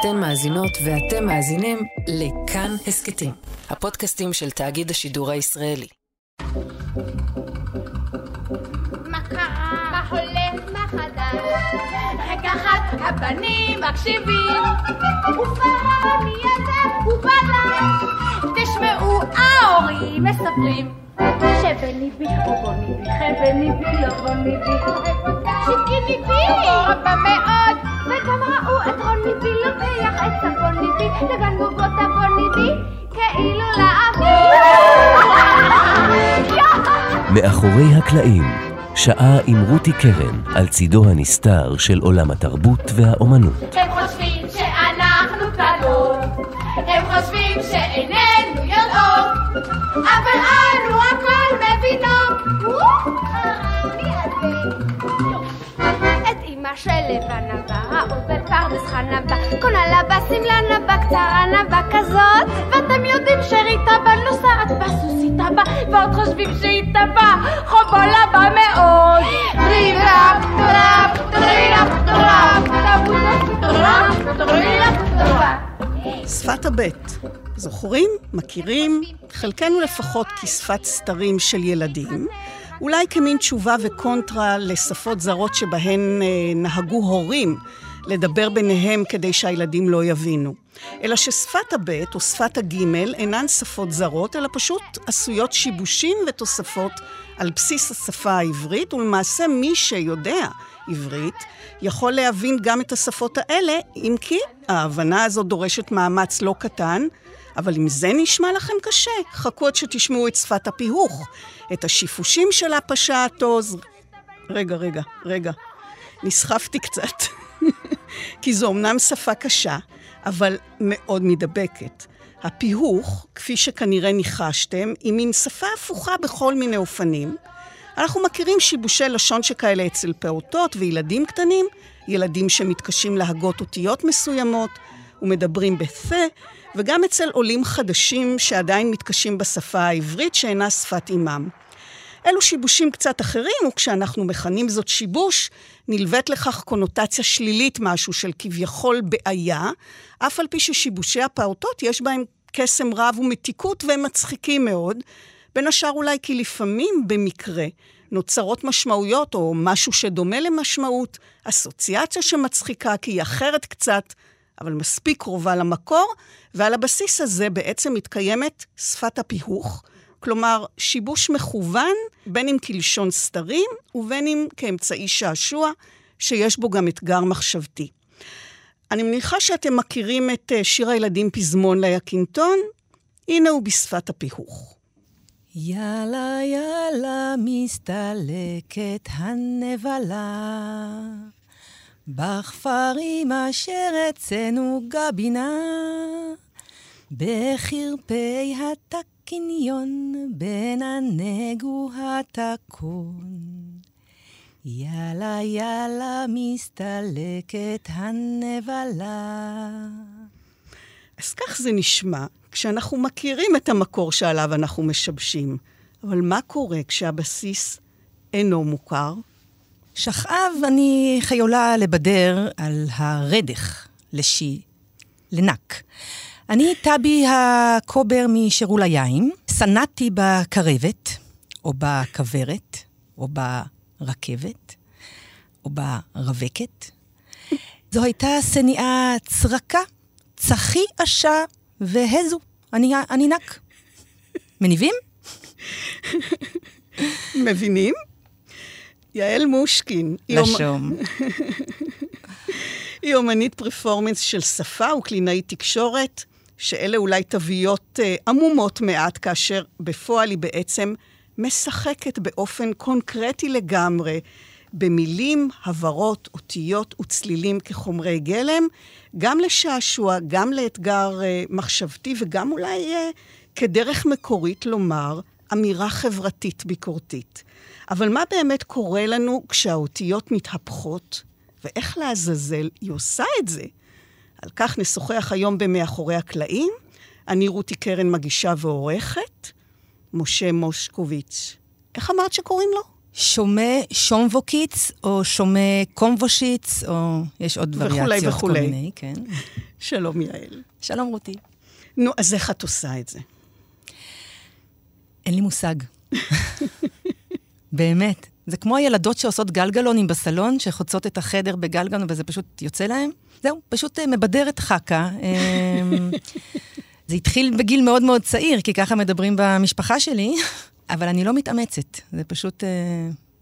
אתן מאזינות ואתם מאזינים לכאן הסכתים, הפודקאסטים של תאגיד השידור הישראלי. מה קרה? מה הולך? מה חדש? רגע אחד הבנים מקשיבים ופעמי הזה הוא בלש תשמעו ההורים מספרים שבני בי או בוני בי חבני בי לא בוני בי שיקי בי רבה מאוד וגם ראו צפוני בי לגן בובות הבוני בי כאילו לאוויר מאחורי הקלעים, שעה עם רותי קרן על צידו הנסתר של עולם התרבות והאומנות. הם חושבים שאנחנו קטנות, הם חושבים שאיננו יודעות, אבל אנו הכל מבינות. את אמא של לבנה באה ובפרדס חנה בה, קונה לה בשמלה נבה קצרה נבה כזאת, ואתם יודעים שריטה בה נוסעת בסוסית הבא, ועוד חושבים שהיא טבע, חובולה בה מאוד. טרירפ טראפ טרירפ טראפ שפת הבט. זוכרים? מכירים? חלקנו לפחות כשפת סתרים של ילדים. אולי כמין תשובה וקונטרה לשפות זרות שבהן אה, נהגו הורים לדבר ביניהם כדי שהילדים לא יבינו. אלא ששפת הבט או שפת הגימל אינן שפות זרות, אלא פשוט עשויות שיבושים ותוספות על בסיס השפה העברית, ולמעשה מי שיודע עברית יכול להבין גם את השפות האלה, אם כי ההבנה הזאת דורשת מאמץ לא קטן, אבל אם זה נשמע לכם קשה, חכו עד שתשמעו את שפת הפיהוך, את השיפושים של הפשטוז. רגע, רגע, רגע. נסחפתי קצת. כי זו אמנם שפה קשה, אבל מאוד מידבקת. הפיהוך, כפי שכנראה ניחשתם, היא מין שפה הפוכה בכל מיני אופנים. אנחנו מכירים שיבושי לשון שכאלה אצל פעוטות וילדים קטנים, ילדים שמתקשים להגות אותיות מסוימות ומדברים בפה, וגם אצל עולים חדשים שעדיין מתקשים בשפה העברית שאינה שפת אימם. אלו שיבושים קצת אחרים, וכשאנחנו מכנים זאת שיבוש, נלווית לכך קונוטציה שלילית משהו של כביכול בעיה, אף על פי ששיבושי הפעוטות יש בהם קסם רב ומתיקות והם מצחיקים מאוד, בין השאר אולי כי לפעמים, במקרה, נוצרות משמעויות או משהו שדומה למשמעות, אסוציאציה שמצחיקה כי היא אחרת קצת, אבל מספיק קרובה למקור, ועל הבסיס הזה בעצם מתקיימת שפת הפיהוך, כלומר, שיבוש מכוון, בין אם כלשון סתרים ובין אם כאמצעי שעשוע, שיש בו גם אתגר מחשבתי. אני מניחה שאתם מכירים את אה, שיר הילדים פזמון ליקינטון, הנה הוא בשפת הפיהוך. יאללה יאללה מסתלקת הנבלה בכפרים אשר אצאנו גבינה בחרפי התקניון בין הנגו התקון יאללה יאללה מסתלקת הנבלה אז כך זה נשמע כשאנחנו מכירים את המקור שעליו אנחנו משבשים. אבל מה קורה כשהבסיס אינו מוכר? שכב אני חיולה לבדר על הרדך לשי, לנק. אני טבי הקובר משרול היין, סנדתי בקרבת, או בכוורת, או ברכבת, או ברווקת. זו הייתה שניאה צרקה, צחי עשה והזו, אני, אני נק. מניבים? מבינים? יעל מושקין. לשום. היא אומנית פרפורמנס של שפה וקלינאית תקשורת, שאלה אולי תוויות uh, עמומות מעט, כאשר בפועל היא בעצם משחקת באופן קונקרטי לגמרי במילים, הברות, אותיות וצלילים כחומרי גלם, גם לשעשוע, גם לאתגר uh, מחשבתי וגם אולי uh, כדרך מקורית לומר אמירה חברתית ביקורתית. אבל מה באמת קורה לנו כשהאותיות מתהפכות, ואיך לעזאזל היא עושה את זה? על כך נשוחח היום במאחורי הקלעים. אני רותי קרן מגישה ועורכת, משה מושקוביץ. איך אמרת שקוראים לו? שומע שומבוקיץ, או שומע קומבושיץ, או יש עוד וריאציות וכולי. כל מיני, כן. שלום, יעל. שלום, רותי. נו, אז איך את עושה את זה? אין לי מושג. באמת. זה כמו הילדות שעושות גלגלונים בסלון, שחוצות את החדר בגלגלון וזה פשוט יוצא להם. זהו, פשוט אה, מבדרת חכה. אמ, זה התחיל בגיל מאוד מאוד צעיר, כי ככה מדברים במשפחה שלי, אבל אני לא מתאמצת. זה פשוט אה,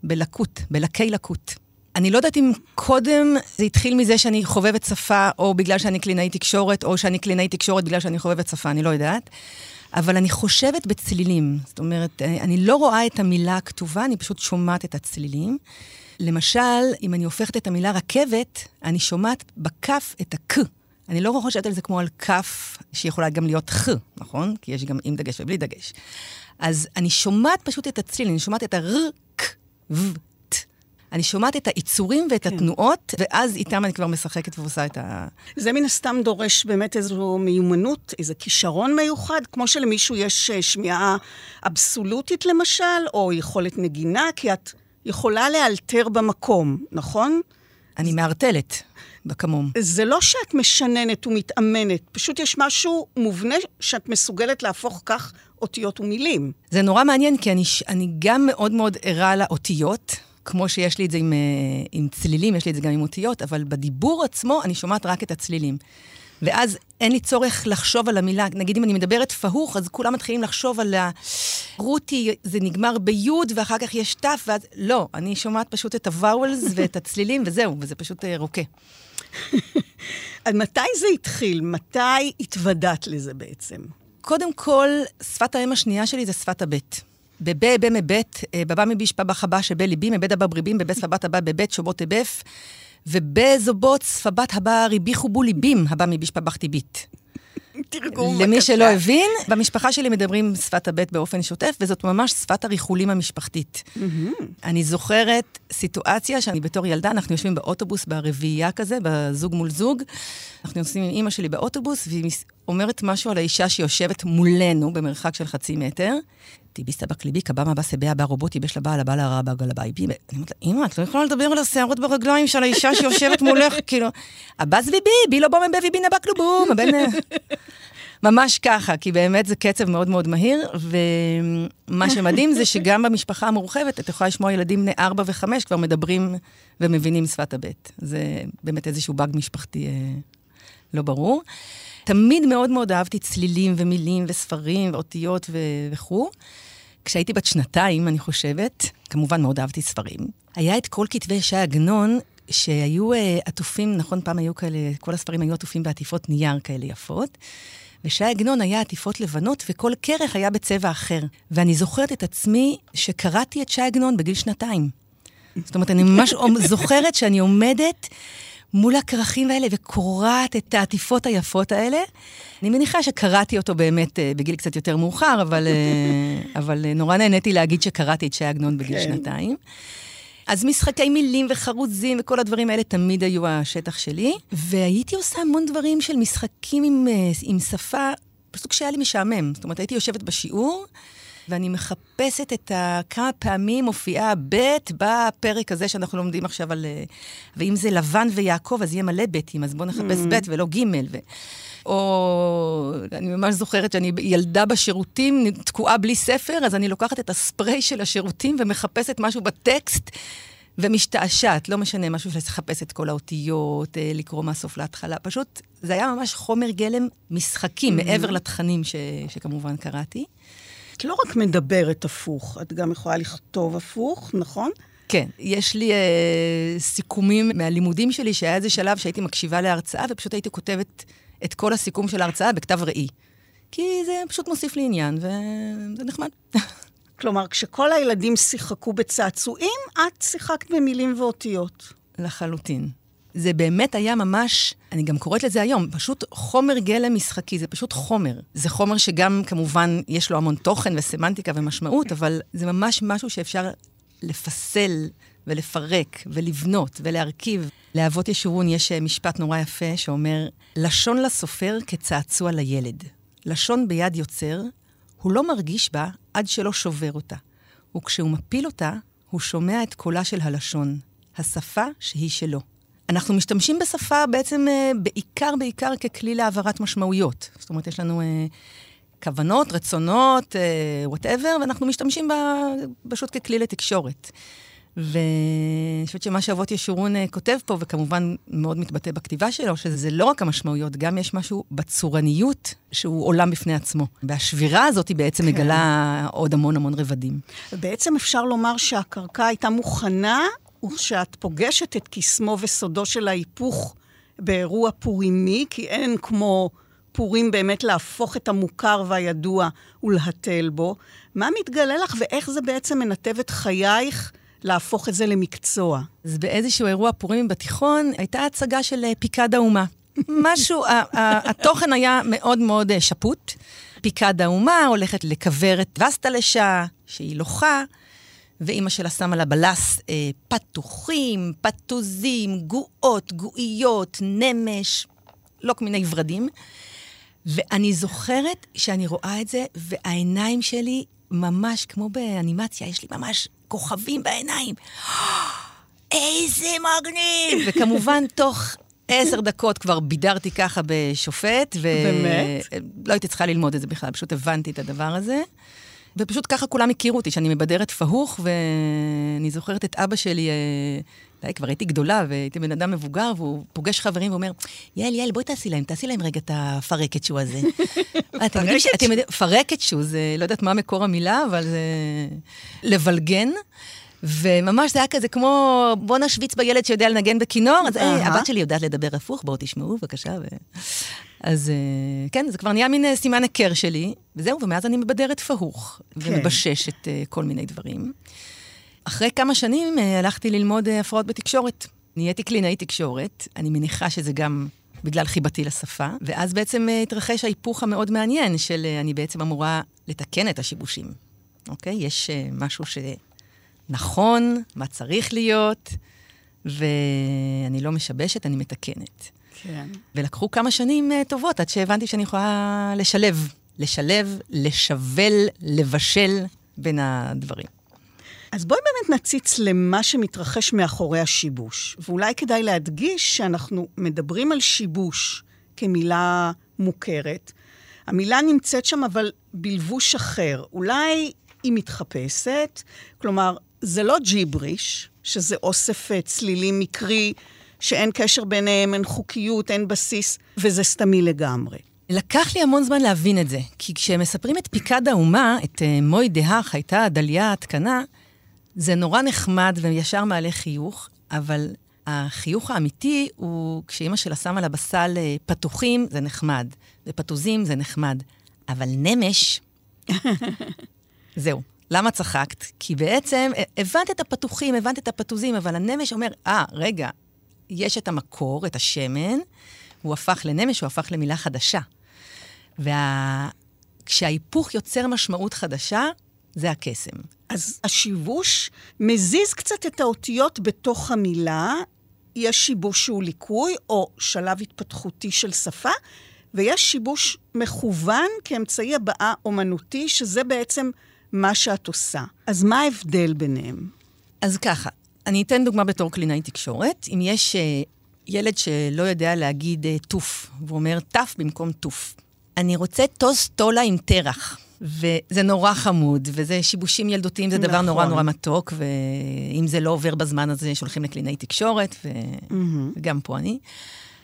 בלקות, בלקי לקות. אני לא יודעת אם קודם זה התחיל מזה שאני חובבת שפה, או בגלל שאני קלינאי תקשורת, או שאני קלינאי תקשורת בגלל שאני חובבת שפה, אני לא יודעת. אבל אני חושבת בצלילים. זאת אומרת, אה, אני לא רואה את המילה הכתובה, אני פשוט שומעת את הצלילים. למשל, אם אני הופכת את המילה רכבת, אני שומעת בכף את הכ. אני לא חושבת על זה כמו על כף שיכולה גם להיות ח, נכון? כי יש גם עם דגש ובלי דגש. אז אני שומעת פשוט את הצליל, אני שומעת את הר, ק, ו. אני שומעת את היצורים ואת כן. התנועות, ואז איתם אני כבר משחקת ועושה את ה... זה מן הסתם דורש באמת איזו מיומנות, איזה כישרון מיוחד, כמו שלמישהו יש אה, שמיעה אבסולוטית למשל, או יכולת נגינה, כי את יכולה לאלתר במקום, נכון? אני מערטלת בכמום. זה לא שאת משננת ומתאמנת, פשוט יש משהו מובנה שאת מסוגלת להפוך כך אותיות ומילים. זה נורא מעניין, כי אני, אני גם מאוד מאוד ערה לאותיות, כמו שיש לי את זה עם, אה, עם צלילים, יש לי את זה גם עם אותיות, אבל בדיבור עצמו אני שומעת רק את הצלילים. ואז אין לי צורך לחשוב על המילה. נגיד אם אני מדברת פהוך, אז כולם מתחילים לחשוב על ה... רותי, זה נגמר ביוד, ואחר כך יש תף, ואז... לא, אני שומעת פשוט את הוואולס ואת הצלילים, וזהו, וזה פשוט אה, רוקה. מתי זה התחיל? מתי התוודעת לזה בעצם? קודם כל, שפת האם השנייה שלי זה שפת הבט. בבה, בה, מבט, אה, בבא מביש, בבא חבא, שבה ליבי, מבית הבא בריבים, בבית ספבת הבא, בבית שובות אבף, ובזובות ספבת הבא ריבי חובו ליבים, הבא מביש פבחתי ביט. תרגום בבקשה. למי שלא הבין, במשפחה שלי מדברים שפת הבט באופן שוטף, וזאת ממש שפת הריחולים המשפחתית. אני זוכרת סיטואציה שאני בתור ילדה, אנחנו יושבים באוטובוס ברביעייה כזה, בזוג מול זוג. אנחנו נוסעים עם אימא שלי באוטובוס, והיא אומרת משהו על האישה שיושבת מולנו, במרחק של חצי מטר. טיבי סבק ליבי, קבא מבא סביה בא רובוטי בש לבעל הבעל הרע בגל הבאי. אני אומרת לה, אמא, את לא יכולה לדבר על השערות ברגליים של האישה שיושבת מולך, כאילו, הבאז ויבי, בי לא בוא מביא בינה בקלובום, הבן... ממש ככה, כי באמת זה קצב מאוד מאוד מהיר, ומה שמדהים זה שגם במשפחה המורחבת, את יכולה לשמוע ילדים בני ארבע וחמש כבר מדברים ומבינים שפת הבט. זה באמת איזשהו באג משפחתי אה, לא ברור. תמיד מאוד מאוד אהבתי צלילים ומילים וספרים ואותיות וכו'. כשהייתי בת שנתיים, אני חושבת, כמובן מאוד אהבתי ספרים. היה את כל כתבי ש"י עגנון, שהיו uh, עטופים, נכון, פעם היו כאלה, כל הספרים היו עטופים בעטיפות נייר כאלה יפות. וש"י עגנון היה עטיפות לבנות, וכל כרך היה בצבע אחר. ואני זוכרת את עצמי שקראתי את ש"י עגנון בגיל שנתיים. זאת אומרת, אני ממש זוכרת שאני עומדת מול הכרכים האלה וקורעת את העטיפות היפות האלה. אני מניחה שקראתי אותו באמת אה, בגיל קצת יותר מאוחר, אבל, אה, אבל אה, נורא נהניתי להגיד שקראתי את ש"י עגנון בגיל כן. שנתיים. אז משחקי מילים וחרוזים וכל הדברים האלה תמיד היו השטח שלי. והייתי עושה המון דברים של משחקים עם, עם שפה, פשוט כשהיה לי משעמם. זאת אומרת, הייתי יושבת בשיעור, ואני מחפשת את ה... כמה פעמים מופיעה ב' בפרק הזה שאנחנו לומדים עכשיו על... ואם זה לבן ויעקב, אז יהיה מלא ב'ים, אז בואו נחפש mm. ב' ולא ג' ו... או אני ממש זוכרת שאני ילדה בשירותים, תקועה בלי ספר, אז אני לוקחת את הספרי של השירותים ומחפשת משהו בטקסט. ומשתעשעת, לא משנה, משהו של לחפש את כל האותיות, אה, לקרוא מהסוף להתחלה. פשוט, זה היה ממש חומר גלם משחקים, mm-hmm. מעבר לתכנים ש, שכמובן קראתי. את לא רק מדברת הפוך, את גם יכולה לכתוב הפוך, נכון? כן, יש לי אה, סיכומים מהלימודים שלי, שהיה איזה שלב שהייתי מקשיבה להרצאה, ופשוט הייתי כותבת את כל הסיכום של ההרצאה בכתב ראי. כי זה פשוט מוסיף לי עניין, וזה נחמד. כלומר, כשכל הילדים שיחקו בצעצועים, את שיחקת במילים ואותיות. לחלוטין. זה באמת היה ממש, אני גם קוראת לזה היום, פשוט חומר גלם משחקי, זה פשוט חומר. זה חומר שגם כמובן יש לו המון תוכן וסמנטיקה ומשמעות, אבל זה ממש משהו שאפשר לפסל ולפרק ולבנות ולהרכיב. לאבות ישורון יש אה, משפט נורא יפה שאומר, לשון לסופר כצעצוע לילד. לשון ביד יוצר, הוא לא מרגיש בה עד שלא שובר אותה. וכשהוא מפיל אותה, הוא שומע את קולה של הלשון, השפה שהיא שלו. אנחנו משתמשים בשפה בעצם אה, בעיקר, בעיקר ככלי להעברת משמעויות. זאת אומרת, יש לנו אה, כוונות, רצונות, whatever, ואנחנו משתמשים בה פשוט ככלי לתקשורת. ואני חושבת שמה שאבות ישורון אה, כותב פה, וכמובן מאוד מתבטא בכתיבה שלו, שזה לא רק המשמעויות, גם יש משהו בצורניות שהוא עולם בפני עצמו. והשבירה הזאת היא בעצם כן. מגלה עוד המון המון רבדים. בעצם אפשר לומר שהקרקע הייתה מוכנה, וכשאת פוגשת את קסמו וסודו של ההיפוך באירוע פורימי, כי אין כמו... פורים באמת להפוך את המוכר והידוע ולהתל בו. מה מתגלה לך ואיך זה בעצם מנתב את חייך להפוך את זה למקצוע. אז באיזשהו אירוע פורים בתיכון, הייתה הצגה של אה, פיקד האומה. משהו, התוכן היה מאוד מאוד אה, שפוט. פיקד האומה הולכת את וסטה לשעה, שהיא לוחה, ואימא שלה שמה לה בלס אה, פתוחים, פתוזים, גועות, גואיות, נמש, לא כל מיני ורדים. ואני זוכרת שאני רואה את זה, והעיניים שלי ממש כמו באנימציה, יש לי ממש כוכבים בעיניים. איזה מגניב! וכמובן, תוך עשר דקות כבר בידרתי ככה בשופט, ו... באמת? לא הייתי צריכה ללמוד את זה בכלל, פשוט הבנתי את הדבר הזה. ופשוט ככה כולם הכירו אותי, שאני מבדרת פהוך, ואני זוכרת את אבא שלי, די, אה, כבר הייתי גדולה, והייתי בן אדם מבוגר, והוא פוגש חברים ואומר, יעל, יעל, בואי תעשי להם, תעשי להם רגע את הפרקת שו הזה. פרקת? פרקת שו, זה, לא יודעת מה מקור המילה, אבל זה לבלגן. וממש זה היה כזה כמו, בוא נשוויץ בילד שיודע לנגן בכינור, אז היי, הבת שלי יודעת לדבר הפוך, בואו תשמעו בבקשה. אז אה, כן, זה כבר נהיה מין אה, סימן היכר שלי, וזהו, ומאז אני מבדרת פהוך, כן. ומבששת אה, כל מיני דברים. אחרי כמה שנים הלכתי ללמוד הפרעות בתקשורת. נהייתי קלינאי תקשורת, אני מניחה שזה גם בגלל חיבתי לשפה, ואז בעצם התרחש ההיפוך המאוד מעניין של אני בעצם אמורה לתקן את השיבושים. אוקיי? יש משהו שנכון, מה צריך להיות, ואני לא משבשת, אני מתקנת. כן. ולקחו כמה שנים uh, טובות עד שהבנתי שאני יכולה לשלב, לשלב, לשבל, לבשל בין הדברים. אז בואי באמת נציץ למה שמתרחש מאחורי השיבוש. ואולי כדאי להדגיש שאנחנו מדברים על שיבוש כמילה מוכרת. המילה נמצאת שם, אבל בלבוש אחר. אולי היא מתחפשת, כלומר, זה לא ג'יבריש, שזה אוסף אה, צלילים מקרי שאין קשר ביניהם, אין חוקיות, אין בסיס, וזה סתמי לגמרי. לקח לי המון זמן להבין את זה, כי כשמספרים את פיקד האומה, את uh, מוי דהך, הייתה דליה התקנה, זה נורא נחמד וישר מעלה חיוך, אבל החיוך האמיתי הוא כשאימא שלה שמה לה בסל uh, פתוחים, זה נחמד, ופתוזים זה נחמד, אבל נמש, זהו. למה צחקת? כי בעצם הבנת את הפתוחים, הבנת את הפתוזים, אבל הנמש אומר, אה, ah, רגע, יש את המקור, את השמן, הוא הפך לנמש, הוא הפך למילה חדשה. וכשההיפוך וה... יוצר משמעות חדשה, זה הקסם. אז השיבוש מזיז קצת את האותיות בתוך המילה, יש שיבוש שהוא ליקוי או שלב התפתחותי של שפה, ויש שיבוש מכוון כאמצעי הבעה אומנותי, שזה בעצם מה שאת עושה. אז מה ההבדל ביניהם? אז ככה, אני אתן דוגמה בתור קלינאי תקשורת. אם יש uh, ילד שלא יודע להגיד uh, טוף, והוא אומר תף במקום טוף. אני רוצה טוס טולה עם טרח. וזה נורא חמוד, וזה שיבושים ילדותיים, זה נכון. דבר נורא נורא מתוק, ואם זה לא עובר בזמן הזה, שולחים לקלינאי תקשורת, ו... mm-hmm. וגם פה אני.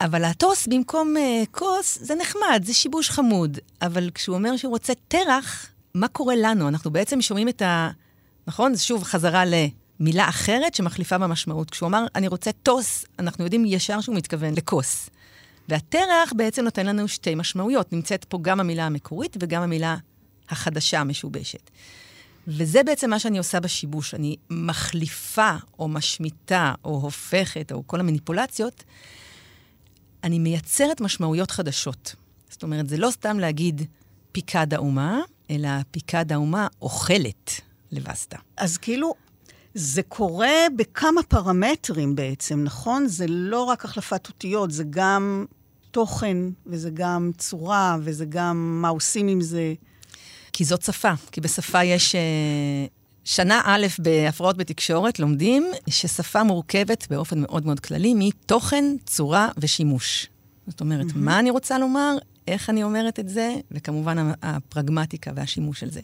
אבל הטוס במקום uh, כוס, זה נחמד, זה שיבוש חמוד. אבל כשהוא אומר שהוא רוצה טרח, מה קורה לנו? אנחנו בעצם שומעים את ה... נכון? זה שוב חזרה ל... מילה אחרת שמחליפה במשמעות. כשהוא אמר, אני רוצה טוס, אנחנו יודעים ישר שהוא מתכוון לכוס. והטרח בעצם נותן לנו שתי משמעויות. נמצאת פה גם המילה המקורית וגם המילה החדשה המשובשת. וזה בעצם מה שאני עושה בשיבוש. אני מחליפה או משמיטה או הופכת, או כל המניפולציות, אני מייצרת משמעויות חדשות. זאת אומרת, זה לא סתם להגיד פיקד האומה, אלא פיקד האומה אוכלת לבסטה. אז כאילו, זה קורה בכמה פרמטרים בעצם, נכון? זה לא רק החלפת אותיות, זה גם תוכן, וזה גם צורה, וזה גם מה עושים עם זה. כי זאת שפה, כי בשפה יש... אה, שנה א' בהפרעות בתקשורת לומדים ששפה מורכבת באופן מאוד מאוד כללי מתוכן, צורה ושימוש. זאת אומרת, mm-hmm. מה אני רוצה לומר, איך אני אומרת את זה, וכמובן הפרגמטיקה והשימוש של זה.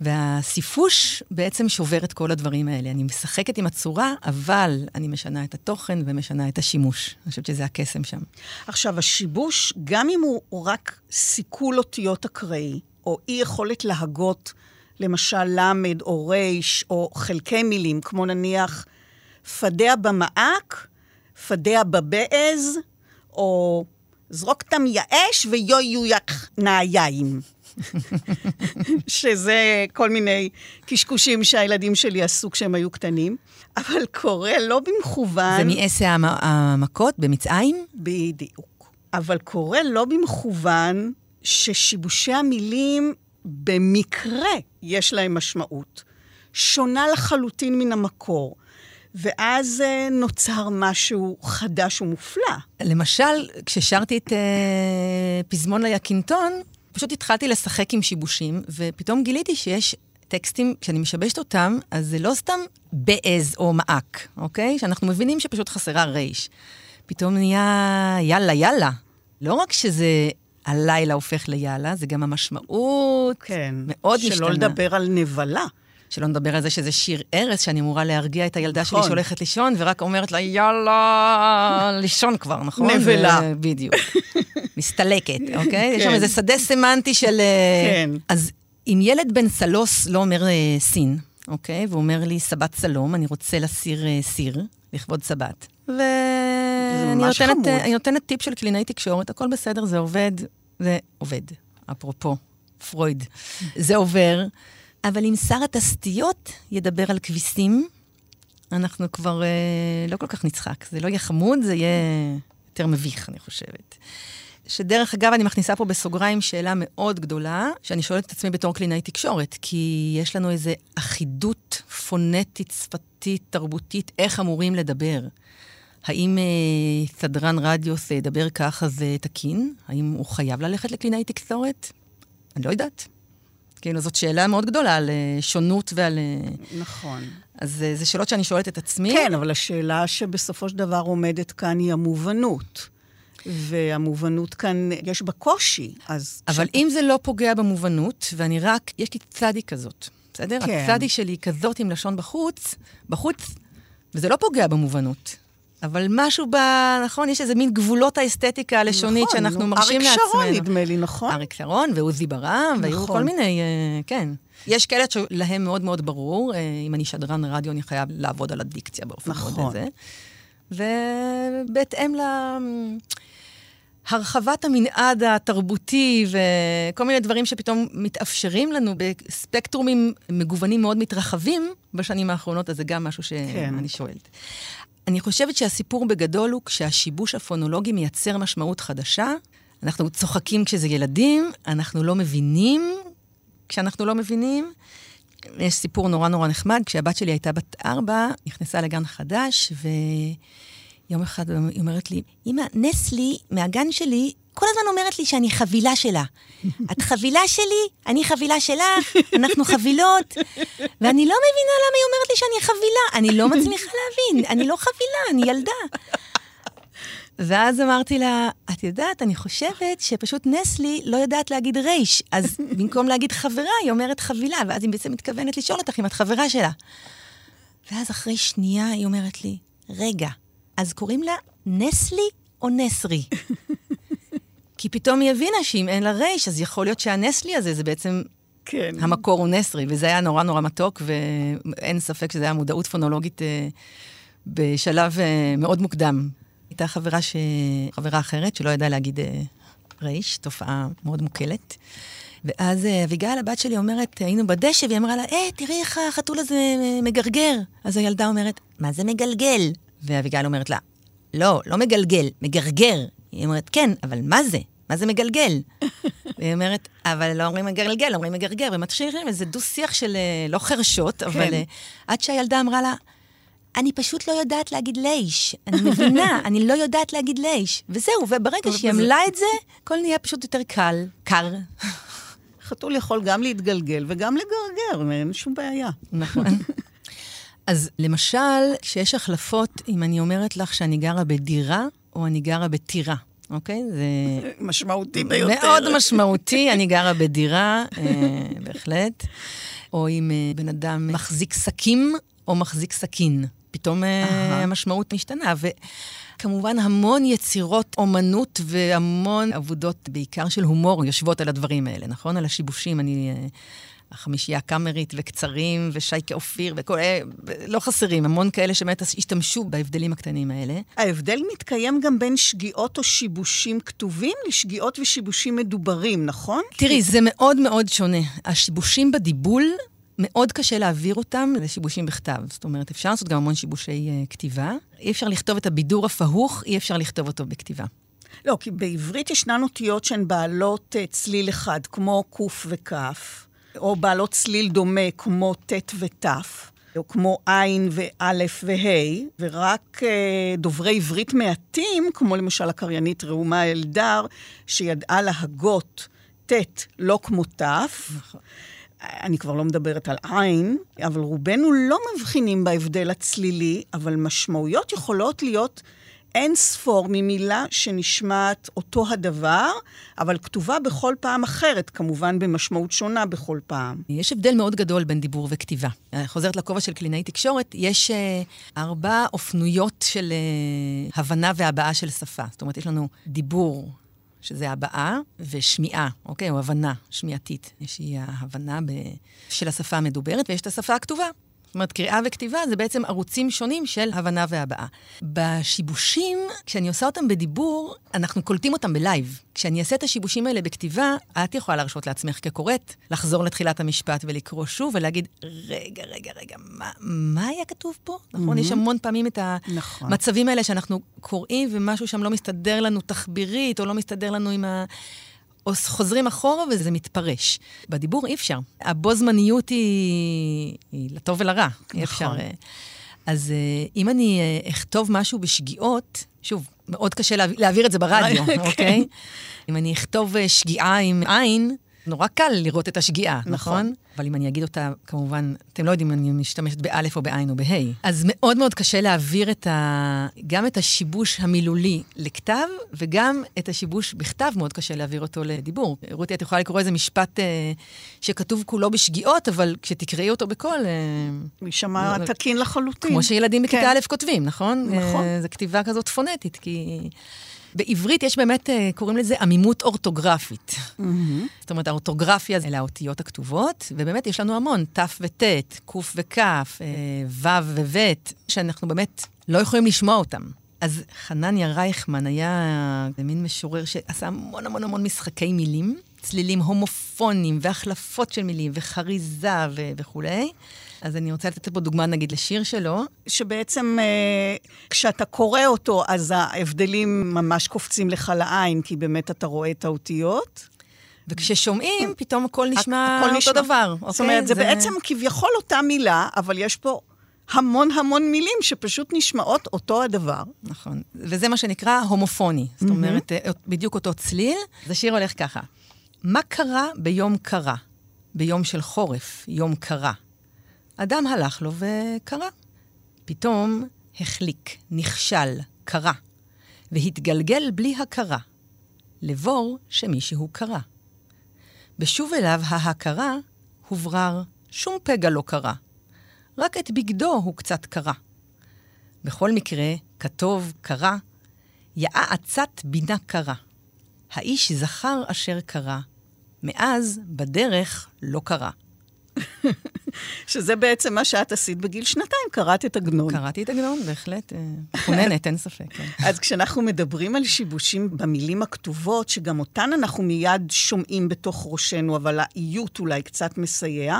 והסיפוש בעצם שובר את כל הדברים האלה. אני משחקת עם הצורה, אבל אני משנה את התוכן ומשנה את השימוש. אני חושבת שזה הקסם שם. עכשיו, השיבוש, גם אם הוא רק סיכול אותיות אקראי, או אי יכולת להגות, למשל למד או ריש, או חלקי מילים, כמו נניח פדיה במעק, פדיה בבעז, או זרוק תם יאש ויו יויח נעיים. שזה כל מיני קשקושים שהילדים שלי עשו כשהם היו קטנים, אבל קורה לא במכוון... זה מעשר המכות במצרים? בדיוק. אבל קורה לא במכוון ששיבושי המילים במקרה יש להם משמעות. שונה לחלוטין מן המקור. ואז אה, נוצר משהו חדש ומופלא. למשל, כששרתי את uh, פזמון ליקינטון, פשוט התחלתי לשחק עם שיבושים, ופתאום גיליתי שיש טקסטים, כשאני משבשת אותם, אז זה לא סתם בעז או מעק, אוקיי? שאנחנו מבינים שפשוט חסרה רייש. פתאום נהיה יאללה, יאללה. לא רק שזה הלילה הופך ליאללה, זה גם המשמעות כן, מאוד משתנה. שלא לדבר על נבלה. שלא נדבר על זה שזה שיר ארס, שאני אמורה להרגיע את הילדה נכון. שלי שהולכת לישון, ורק אומרת לה, יאללה, לישון כבר, נכון? נבלה. ו... בדיוק. מסתלקת, אוקיי? כן. יש שם איזה שדה סמנטי של... אה, כן. אז אם ילד בן סלוס לא אומר אה, סין, אוקיי? והוא אומר לי, סבת שלום, אני רוצה להסיר אה, סיר, לכבוד סבת. ואני נותנת, נותנת טיפ של קלינאי תקשורת, הכל בסדר, זה עובד, זה עובד. אפרופו, פרויד. זה עובר. אבל אם שר התסטיות ידבר על כביסים, אנחנו כבר אה, לא כל כך נצחק. זה לא יהיה חמוד, זה יהיה יותר מביך, אני חושבת. שדרך אגב, אני מכניסה פה בסוגריים שאלה מאוד גדולה, שאני שואלת את עצמי בתור קלינאי תקשורת, כי יש לנו איזו אחידות פונטית, שפתית, תרבותית, איך אמורים לדבר. האם אה, סדרן רדיו ידבר ככה זה תקין? האם הוא חייב ללכת לקלינאי תקשורת? אני לא יודעת. כאילו, זאת שאלה מאוד גדולה על אה, שונות ועל... אה, נכון. אז אה, זה שאלות שאני שואלת את עצמי. כן, אבל השאלה שבסופו של דבר עומדת כאן היא המובנות. והמובנות כאן, יש בה קושי, אז... אבל ש... אם זה לא פוגע במובנות, ואני רק, יש לי צדי כזאת, בסדר? כן. הצדי שלי היא כזאת עם לשון בחוץ, בחוץ, וזה לא פוגע במובנות. אבל משהו ב... נכון? יש איזה מין גבולות האסתטיקה הלשונית נכון, שאנחנו נו, מרשים לעצמנו. אריק שרון, נדמה לי, נכון? אריק שרון ועוזי ברם, נכון. והיו כל מיני, uh, כן. יש כאלה שלהם מאוד מאוד ברור, uh, אם אני שדרן רדיו, אני חייב לעבוד על הדיקציה באופן נכון. מאוד זה. ובהתאם ל... הרחבת המנעד התרבותי וכל מיני דברים שפתאום מתאפשרים לנו בספקטרומים מגוונים מאוד מתרחבים בשנים האחרונות, אז זה גם משהו שאני כן. שואלת. אני חושבת שהסיפור בגדול הוא כשהשיבוש הפונולוגי מייצר משמעות חדשה. אנחנו צוחקים כשזה ילדים, אנחנו לא מבינים כשאנחנו לא מבינים. יש סיפור נורא נורא נחמד, כשהבת שלי הייתה בת ארבע, נכנסה לגן חדש, ויום אחד היא אומרת לי, אמא, נסלי מהגן שלי כל הזמן אומרת לי שאני חבילה שלה. את חבילה שלי, אני חבילה שלך, אנחנו חבילות. ואני לא מבינה למה היא אומרת לי שאני חבילה. אני לא מצליחה להבין, אני לא חבילה, אני ילדה. ואז אמרתי לה, את יודעת, אני חושבת שפשוט נסלי לא יודעת להגיד רייש, אז במקום להגיד חברה, היא אומרת חבילה, ואז היא בעצם מתכוונת לשאול אותך אם את חברה שלה. ואז אחרי שנייה היא אומרת לי, רגע, אז קוראים לה נסלי או נסרי? כי פתאום היא הבינה שאם אין לה רייש, אז יכול להיות שהנסלי הזה זה בעצם... כן. המקור הוא נסרי, וזה היה נורא נורא מתוק, ואין ספק שזה היה מודעות פונולוגית אה, בשלב אה, מאוד מוקדם. הייתה חברה, ש... חברה אחרת שלא ידעה להגיד אה, רייש, תופעה מאוד מוקלת. ואז אה, אביגיל, הבת שלי, אומרת, היינו בדשא, והיא אמרה לה, אה, תראי איך החתול הזה אה, מגרגר. אז הילדה אומרת, מה זה מגלגל? ואביגיל אומרת לה, לא, לא מגלגל, מגרגר. היא אומרת, כן, אבל מה זה? מה זה מגלגל? והיא אומרת, אבל לא אומרים מגלגל, אומרים מגרגר, ומתחילים איזה דו-שיח של אה, לא חרשות, אבל כן. עד שהילדה אמרה לה, אני פשוט לא יודעת להגיד לייש. אני מבינה, אני לא יודעת להגיד לייש. וזהו, וברגע שהיא עמלה את זה, הכל נהיה פשוט יותר קל, קר. חתול יכול גם להתגלגל וגם לגרגר, אין שום בעיה. נכון. אז למשל, כשיש החלפות, אם אני אומרת לך שאני גרה בדירה, או אני גרה בטירה, אוקיי? זה... משמעותי ביותר. מאוד משמעותי, אני גרה בדירה, אה, בהחלט. או אם אה, בן אדם מחזיק שקים או מחזיק סכין. פתאום אה, המשמעות משתנה. וכמובן, המון יצירות אומנות והמון עבודות, בעיקר של הומור, יושבות על הדברים האלה, נכון? על השיבושים. אני... החמישייה הקאמרית וקצרים ושייקה אופיר וכל... אה, לא חסרים, המון כאלה שבאמת השתמשו בהבדלים הקטנים האלה. ההבדל מתקיים גם בין שגיאות או שיבושים כתובים לשגיאות ושיבושים מדוברים, נכון? תראי, זה מאוד מאוד שונה. השיבושים בדיבול, מאוד קשה להעביר אותם לשיבושים בכתב. זאת אומרת, אפשר לעשות גם המון שיבושי uh, כתיבה. אי אפשר לכתוב את הבידור הפהוך, אי אפשר לכתוב אותו בכתיבה. לא, כי בעברית ישנן אותיות שהן בעלות uh, צליל אחד, כמו ק' וכ', או בעלות צליל דומה, כמו ט' ות'. או כמו עין ואלף וה', ורק אה, דוברי עברית מעטים, כמו למשל הקריינית ראומה אלדר, שידעה להגות ט' לא כמו ת', נכון. אני כבר לא מדברת על עין, אבל רובנו לא מבחינים בהבדל הצלילי, אבל משמעויות יכולות להיות אין ספור ממילה שנשמעת אותו הדבר, אבל כתובה בכל פעם אחרת, כמובן במשמעות שונה בכל פעם. יש הבדל מאוד גדול בין דיבור וכתיבה. חוזרת לכובע של קלינאי תקשורת, יש uh, ארבע אופנויות של uh, הבנה והבעה של שפה. זאת אומרת, יש לנו דיבור, שזה הבעה, ושמיעה, אוקיי? או הבנה שמיעתית. יש ההבנה ב... של השפה המדוברת, ויש את השפה הכתובה. זאת אומרת, קריאה וכתיבה זה בעצם ערוצים שונים של הבנה והבעה. בשיבושים, כשאני עושה אותם בדיבור, אנחנו קולטים אותם בלייב. כשאני אעשה את השיבושים האלה בכתיבה, את יכולה להרשות לעצמך כקוראת, לחזור לתחילת המשפט ולקרוא שוב ולהגיד, רגע, רגע, רגע, מה, מה היה כתוב פה? נכון? Mm-hmm. יש המון פעמים את נכון. המצבים נכון. האלה שאנחנו קוראים ומשהו שם לא מסתדר לנו תחבירית, או לא מסתדר לנו עם ה... חוזרים אחורה וזה מתפרש. בדיבור אי אפשר. הבו זמניות היא, היא לטוב ולרע. נכון. אי אפשר. אה. אז אה, אם אני אה, אכתוב משהו בשגיאות, שוב, מאוד קשה להעביר את זה ברדיו, כן. אוקיי? אם אני אכתוב שגיאה עם עין, נורא קל לראות את השגיאה, נכון? נכון? אבל אם אני אגיד אותה, כמובן, אתם לא יודעים אם אני משתמשת באלף או בעין או בה'. אז מאוד מאוד קשה להעביר את ה... גם את השיבוש המילולי לכתב, וגם את השיבוש בכתב מאוד קשה להעביר אותו לדיבור. רותי, את יכולה לקרוא איזה משפט אה, שכתוב כולו בשגיאות, אבל כשתקראי אותו בקול... אה, יישמע לא, תקין לחלוטין. כמו שילדים בכיתה כן. א' כותבים, נכון? נכון. אה, זו כתיבה כזאת פונטית, כי... בעברית יש באמת, אה, קוראים לזה עמימות אורתוגרפית. Mm-hmm. זאת אומרת, האורתוגרפיה אלה האותיות הכתובות, ובאמת יש לנו המון, ת' וט', ק' וכ', אה, ו' וו', שאנחנו באמת לא יכולים לשמוע אותם. אז חנניה רייכמן היה מין משורר שעשה המון המון המון משחקי מילים, צלילים הומופונים והחלפות של מילים וחריזה ו- וכולי. אז אני רוצה לתת פה דוגמה, נגיד, לשיר שלו. שבעצם אה, כשאתה קורא אותו, אז ההבדלים ממש קופצים לך לעין, כי באמת אתה רואה את האותיות. וכששומעים, פתאום הכל נשמע הכל אותו נשמע. דבר. זאת אוקיי? אומרת, זה, זה בעצם כביכול אותה מילה, אבל יש פה המון המון מילים שפשוט נשמעות אותו הדבר. נכון. וזה מה שנקרא הומופוני. זאת mm-hmm. אומרת, אה, בדיוק אותו צליל. אז השיר הולך ככה: מה קרה ביום קרה? ביום של חורף, יום קרה. אדם הלך לו וקרה. פתאום החליק, נכשל, קרה, והתגלגל בלי הכרה, לבור שמישהו קרה. בשוב אליו ההכרה, הוברר, שום פגע לא קרה, רק את בגדו הוא קצת קרה. בכל מקרה, כתוב, קרה, יאה עצת בינה קרה. האיש זכר אשר קרה, מאז בדרך לא קרה. שזה בעצם מה שאת עשית בגיל שנתיים, קראת את עגנון. קראתי את עגנון, בהחלט. מחוננת, אין ספק. כן. אז כשאנחנו מדברים על שיבושים במילים הכתובות, שגם אותן אנחנו מיד שומעים בתוך ראשנו, אבל האיות אולי קצת מסייע,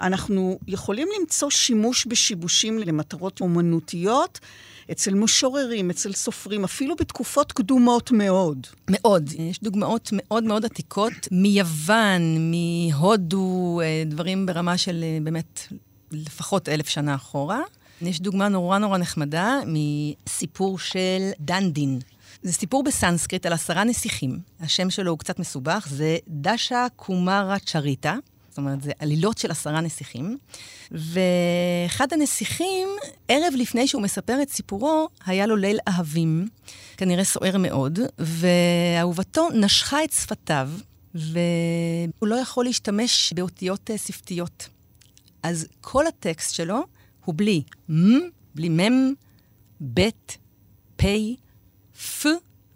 אנחנו יכולים למצוא שימוש בשיבושים למטרות אומנותיות. אצל משוררים, אצל סופרים, אפילו בתקופות קדומות מאוד. מאוד. יש דוגמאות מאוד מאוד עתיקות, מיוון, מהודו, אה, דברים ברמה של אה, באמת לפחות אלף שנה אחורה. יש דוגמה נורא נורא נחמדה מסיפור של דנדין. זה סיפור בסנסקריט על עשרה נסיכים. השם שלו הוא קצת מסובך, זה דשה קומרה צ'ריטה. זאת אומרת, זה עלילות של עשרה נסיכים. ואחד הנסיכים, ערב לפני שהוא מספר את סיפורו, היה לו ליל אהבים, כנראה סוער מאוד, ואהובתו נשכה את שפתיו, והוא לא יכול להשתמש באותיות אה, שפתיות. אז כל הטקסט שלו הוא בלי מ, בלי מם, ב', פ', פ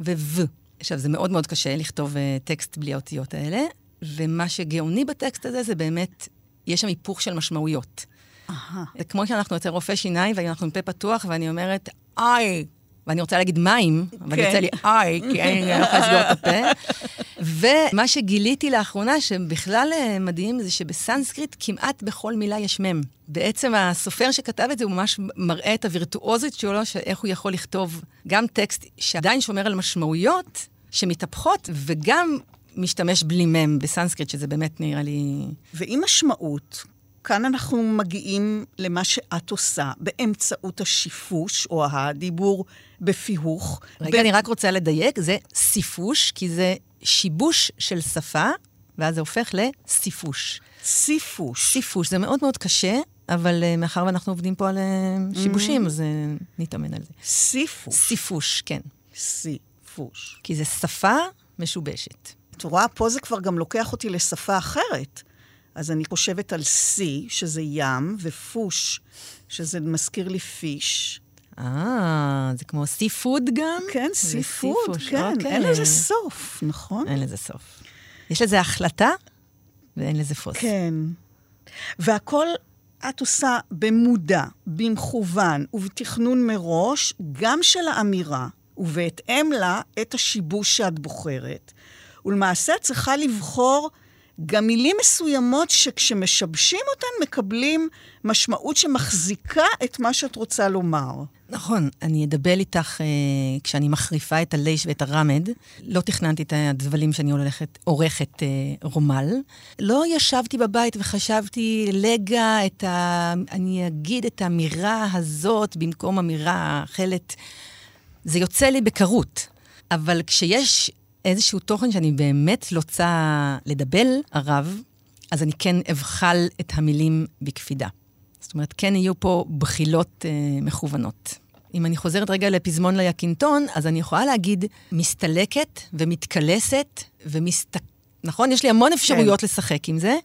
ו-ו. עכשיו, זה מאוד מאוד קשה לכתוב uh, טקסט בלי האותיות האלה, ומה שגאוני בטקסט הזה זה באמת, יש שם היפוך של משמעויות. זה כמו שאנחנו אצל רופא שיניים, ואנחנו עם פה פתוח, ואני אומרת, איי, ואני רוצה להגיד מים, אבל כן. יוצא לי איי, כי אני לא יכולה לסגור את הפה. ומה שגיליתי לאחרונה, שבכלל אה, מדהים, זה שבסנסקריט כמעט בכל מילה יש מם. בעצם הסופר שכתב את זה, הוא ממש מראה את הווירטואוזית שלו, שאיך הוא יכול לכתוב גם טקסט שעדיין שומר על משמעויות שמתהפכות, וגם משתמש בלי מם בסנסקריט, שזה באמת נראה לי... ועם משמעות, כאן אנחנו מגיעים למה שאת עושה באמצעות השיפוש, או הדיבור בפיהוך. רגע, אני רק רוצה לדייק, זה סיפוש, כי זה שיבוש של שפה, ואז זה הופך לסיפוש. סיפוש. סיפוש, זה מאוד מאוד קשה, אבל uh, מאחר ואנחנו עובדים פה על uh, שיבושים, אז uh, נתאמן על זה. סיפוש. סיפוש, כן. סיפוש. כי זה שפה משובשת. את רואה, פה זה כבר גם לוקח אותי לשפה אחרת. אז אני חושבת על sea, שזה ים, ופוש, שזה מזכיר לי fish. אה, זה כמו seafood גם? כן, seafood, כן. אוקיי. אין לזה סוף, נכון? אין לזה סוף. יש לזה התחלה ואין לזה פוס. כן. והכל את עושה במודע, במכוון ובתכנון מראש, גם של האמירה, ובהתאם לה את השיבוש שאת בוחרת. ולמעשה צריכה לבחור גם מילים מסוימות שכשמשבשים אותן מקבלים משמעות שמחזיקה את מה שאת רוצה לומר. נכון, אני אדבר איתך אה, כשאני מחריפה את הלייש ואת הרמד. לא תכננתי את הדבלים שאני הולכת, עורכת אה, רומל. לא ישבתי בבית וחשבתי, לגה, את ה... אני אגיד את האמירה הזאת במקום אמירה אחרת. זה יוצא לי בקרות. אבל כשיש איזשהו תוכן שאני באמת רוצה לדבל עליו, אז אני כן אבחל את המילים בקפידה. זאת אומרת, כן יהיו פה בחילות אה, מכוונות. אם אני חוזרת רגע לפזמון ליקינטון, אז אני יכולה להגיד מסתלקת ומתקלסת ומסת... נכון? יש לי המון אפשרויות כן. לשחק עם זה.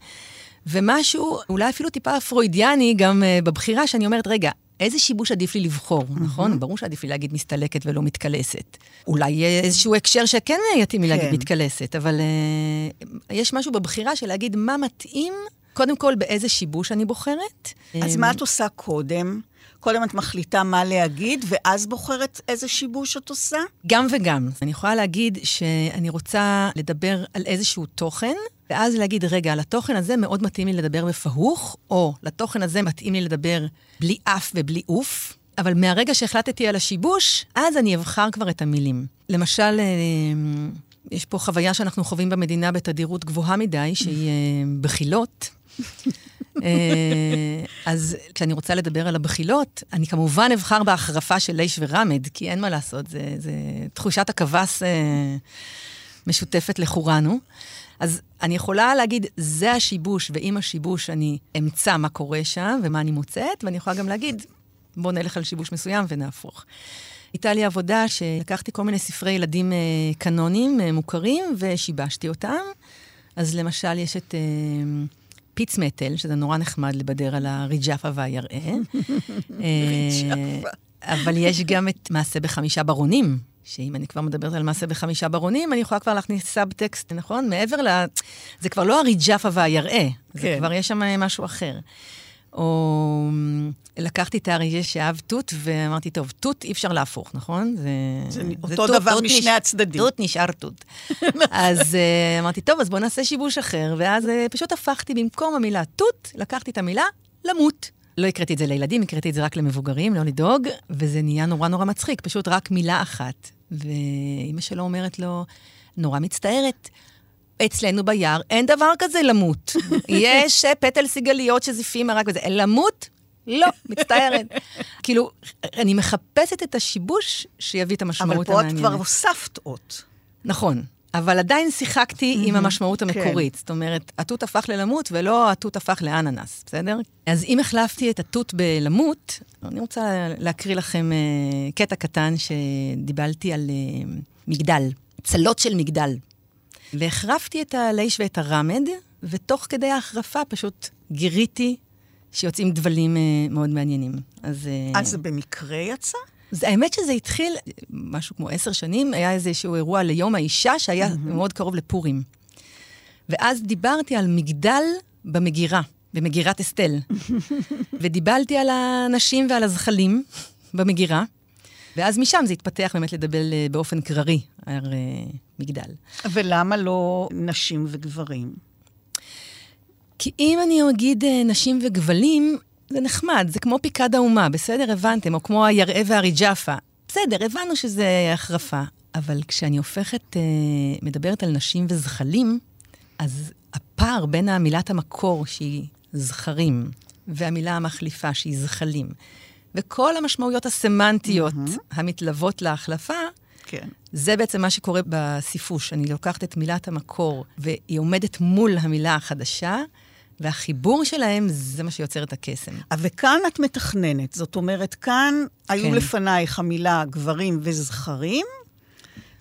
ומשהו, אולי אפילו טיפה פרוידיאני גם uh, בבחירה, שאני אומרת, רגע, איזה שיבוש עדיף לי לבחור, mm-hmm. נכון? ברור שעדיף לי להגיד מסתלקת ולא מתקלסת. אולי יהיה איזשהו הקשר שכן יתאים לי להגיד כן. מתקלסת, אבל uh, יש משהו בבחירה של להגיד מה מתאים, קודם כל באיזה שיבוש אני בוחרת. אז אמ, מה את עושה קודם? קודם את מחליטה מה להגיד, ואז בוחרת איזה שיבוש את עושה? גם וגם. אני יכולה להגיד שאני רוצה לדבר על איזשהו תוכן, ואז להגיד, רגע, על התוכן הזה מאוד מתאים לי לדבר בפהוך, או לתוכן הזה מתאים לי לדבר בלי אף ובלי אוף, אבל מהרגע שהחלטתי על השיבוש, אז אני אבחר כבר את המילים. למשל, אה, יש פה חוויה שאנחנו חווים במדינה בתדירות גבוהה מדי, שהיא אה, בחילות. אה, אז כשאני רוצה לדבר על הבחילות, אני כמובן אבחר בהחרפה של ליש ורמד, כי אין מה לעשות, זה, זה תחושת הקבס אה, משותפת לכולנו. אז אני יכולה להגיד, זה השיבוש, ועם השיבוש אני אמצא מה קורה שם ומה אני מוצאת, ואני יכולה גם להגיד, בואו נלך על שיבוש מסוים ונהפוך. הייתה לי עבודה שלקחתי כל מיני ספרי ילדים אה, קנונים אה, מוכרים ושיבשתי אותם. אז למשל, יש את... אה, פיץ מטל, שזה נורא נחמד לבדר על הריג'פה והיראה. ריג'פה. אבל יש גם את מעשה בחמישה ברונים, שאם אני כבר מדברת על מעשה בחמישה ברונים, אני יכולה כבר להכניס סאבטקסט, נכון? מעבר ל... זה כבר לא הריג'פה והיראה, זה כן. כבר יש שם משהו אחר. או לקחתי את האריה שאהב תות, ואמרתי, טוב, תות אי אפשר להפוך, נכון? זה, זה זה אותו תות, דבר תות משני נש- הצדדים. תות נשאר תות. אז אה, אמרתי, טוב, אז בואו נעשה שיבוש אחר, ואז אה, פשוט הפכתי במקום המילה תות, לקחתי את המילה למות. לא הקראתי את זה לילדים, הקראתי את זה רק למבוגרים, לא לדאוג, וזה נהיה נורא נורא מצחיק, פשוט רק מילה אחת. ואימא שלו אומרת לו, נורא מצטערת, אצלנו ביער אין דבר כזה למות. יש אה, פטל סיגליות שזיפים מרק וזה, למות לא, מצטערת. כאילו, אני מחפשת את השיבוש שיביא את המשמעות אבל פה את המעניינת. כבר הוספת אות. נכון. אבל עדיין שיחקתי עם המשמעות המקורית. זאת אומרת, התות הפך ללמות ולא התות הפך לאננס, בסדר? אז אם החלפתי את התות בלמות, אני רוצה להקריא לכם אה, קטע קטן שדיבלתי על אה, מגדל, צלות של מגדל. והחרפתי את הליש ואת הרמד, ותוך כדי ההחרפה פשוט גיריתי שיוצאים דבלים אה, מאוד מעניינים. אז... אה, אז זה במקרה יצא? זה, האמת שזה התחיל משהו כמו עשר שנים, היה איזשהו אירוע ליום האישה שהיה mm-hmm. מאוד קרוב לפורים. ואז דיברתי על מגדל במגירה, במגירת אסתל. ודיברתי על הנשים ועל הזחלים במגירה, ואז משם זה התפתח באמת לדבר אה, באופן קררי על אה, מגדל. ולמה לא נשים וגברים? כי אם אני אגיד אה, נשים וגבלים, זה נחמד, זה כמו פיקד האומה, בסדר? הבנתם? או כמו היראה והריג'אפה. בסדר, הבנו שזה החרפה. אבל כשאני הופכת, אה, מדברת על נשים וזכלים, אז הפער בין המילת המקור, שהיא זכרים, והמילה המחליפה, שהיא זכלים, וכל המשמעויות הסמנטיות mm-hmm. המתלוות להחלפה, כן. זה בעצם מה שקורה בספרוש. אני לוקחת את מילת המקור, והיא עומדת מול המילה החדשה, והחיבור שלהם זה מה שיוצר את הקסם. וכאן את מתכננת. זאת אומרת, כאן כן. היו לפנייך המילה גברים וזכרים,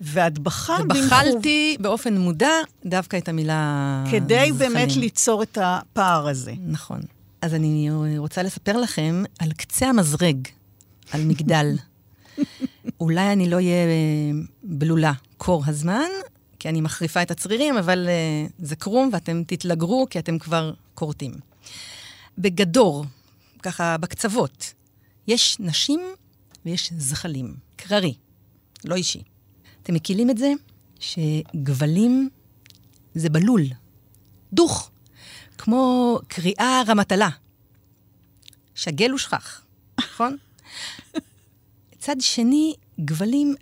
ואת בחרת ובחלתי באופן מודע דווקא את המילה כדי זכרים. באמת ליצור את הפער הזה. נכון. אז אני רוצה לספר לכם על קצה המזרג, על מגדל. אולי אני לא אהיה בלולה קור הזמן, כי אני מחריפה את הצרירים, אבל uh, זה קרום ואתם תתלגרו כי אתם כבר כורתים. בגדור, ככה בקצוות, יש נשים ויש זחלים. קררי, לא אישי. אתם מכירים את זה שגבלים זה בלול, דוך, כמו קריאה רמטלה. שגל ושכח, נכון? צד שני, גבלים,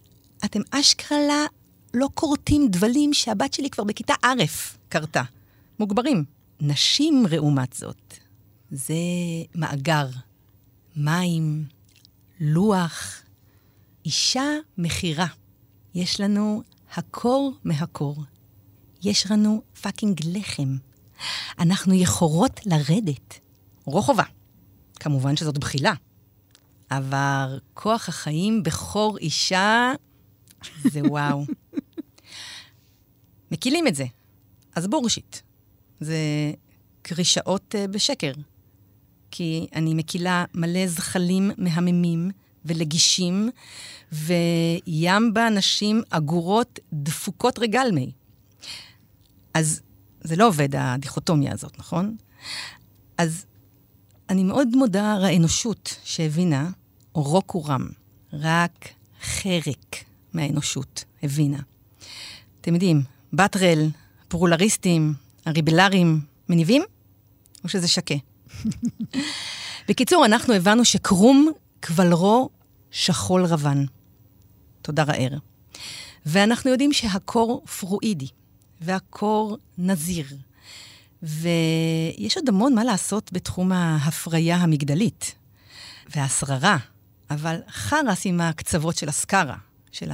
אתם אשכרה לא כורתים דבלים שהבת שלי כבר בכיתה א' קרתה. מוגברים. נשים, לעומת זאת, זה מאגר, מים, לוח, אישה מכירה. יש לנו הקור מהקור. יש לנו פאקינג לחם. אנחנו יכורות לרדת. רוחובה. כמובן שזאת בחילה. אבל כוח החיים בכור אישה זה וואו. מקילים את זה. אז בורשיט. זה קרישאות uh, בשקר. כי אני מקילה מלא זחלים מהממים ולגישים, וים באנשים אגורות דפוקות רגלמי. אז זה לא עובד, הדיכוטומיה הזאת, נכון? אז אני מאוד מודה לאנושות שהבינה, רוק ורם, רק חרק מהאנושות הבינה. אתם יודעים, בטרל, פרולריסטים, הריבלרים, מניבים? או שזה שקה? בקיצור, אנחנו הבנו שקרום קבלרו שחול רבן. תודה רער. ואנחנו יודעים שהקור פרואידי, והקור נזיר. ויש עוד המון מה לעשות בתחום ההפריה המגדלית והשררה, אבל חרס עם הקצוות של הסקארה, של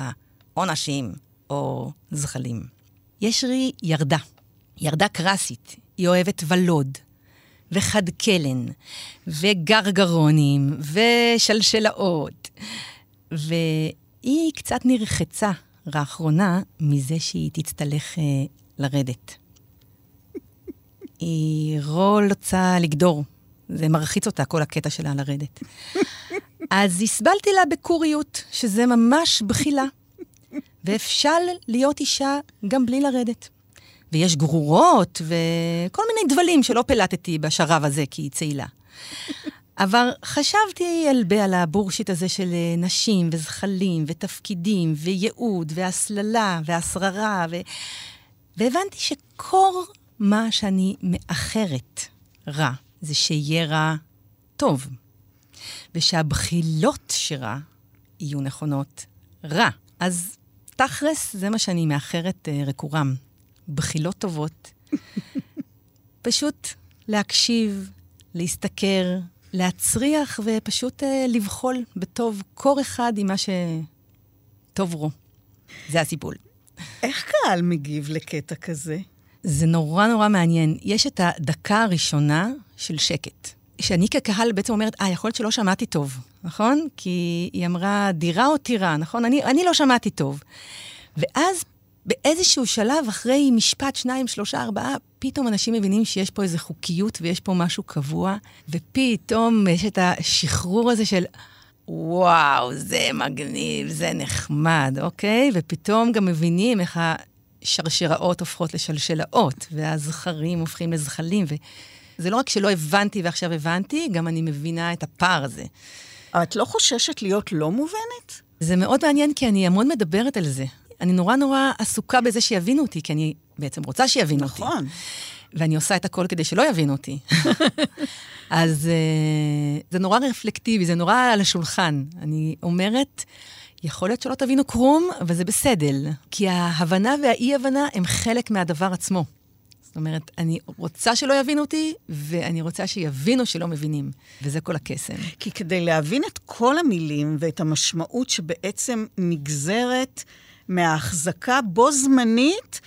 העונשים או זחלים. יש לי ירדה, ירדה קרסית. היא אוהבת ולוד, וחדקלן, וגרגרונים, ושלשלאות. והיא קצת נרחצה לאחרונה מזה שהיא תצטרך אה, לרדת. היא לא רוצה לגדור, זה מרחיץ אותה, כל הקטע שלה לרדת. אז הסבלתי לה בקוריות, שזה ממש בחילה. ואפשר להיות אישה גם בלי לרדת. ויש גרורות וכל מיני דבלים שלא פלטתי בשרב הזה, כי היא צעילה. אבל חשבתי הרבה על הבורשיט הזה של אה, נשים וזחלים ותפקידים וייעוד והסללה והשררה, ו... והבנתי שכל מה שאני מאחרת רע, זה שיהיה רע טוב. ושהבחילות שרע יהיו נכונות רע. אז תכלס, זה מה שאני מאחרת uh, רקורם. בחילות טובות. פשוט להקשיב, להסתכר, להצריח ופשוט אה, לבחול בטוב קור אחד עם מה שטוב רו. זה הסיפול. איך קהל מגיב לקטע כזה? זה נורא נורא מעניין. יש את הדקה הראשונה של שקט. שאני כקהל בעצם אומרת, אה, יכול להיות שלא שמעתי טוב, נכון? כי היא אמרה דירה או טירה, נכון? אני, אני לא שמעתי טוב. ואז באיזשהו שלב, אחרי משפט, שניים, שלושה, ארבעה, פתאום אנשים מבינים שיש פה איזו חוקיות ויש פה משהו קבוע, ופתאום יש את השחרור הזה של, וואו, זה מגניב, זה נחמד, אוקיי? ופתאום גם מבינים איך השרשראות הופכות לשלשלאות, והזכרים הופכים לזחלים, וזה לא רק שלא הבנתי ועכשיו הבנתי, גם אני מבינה את הפער הזה. את לא חוששת להיות לא מובנת? זה מאוד מעניין, כי אני המון מדברת על זה. אני נורא נורא עסוקה בזה שיבינו אותי, כי אני בעצם רוצה שיבינו אותי. נכון. ואני עושה את הכל כדי שלא יבינו אותי. אז uh, זה נורא רפלקטיבי, זה נורא על השולחן. אני אומרת, יכול להיות שלא תבינו כרום, אבל זה בסדר. כי ההבנה והאי-הבנה הם חלק מהדבר עצמו. זאת אומרת, אני רוצה שלא יבינו אותי, ואני רוצה שיבינו שלא מבינים. וזה כל הקסם. כי כדי להבין את כל המילים ואת המשמעות שבעצם נגזרת מההחזקה בו זמנית,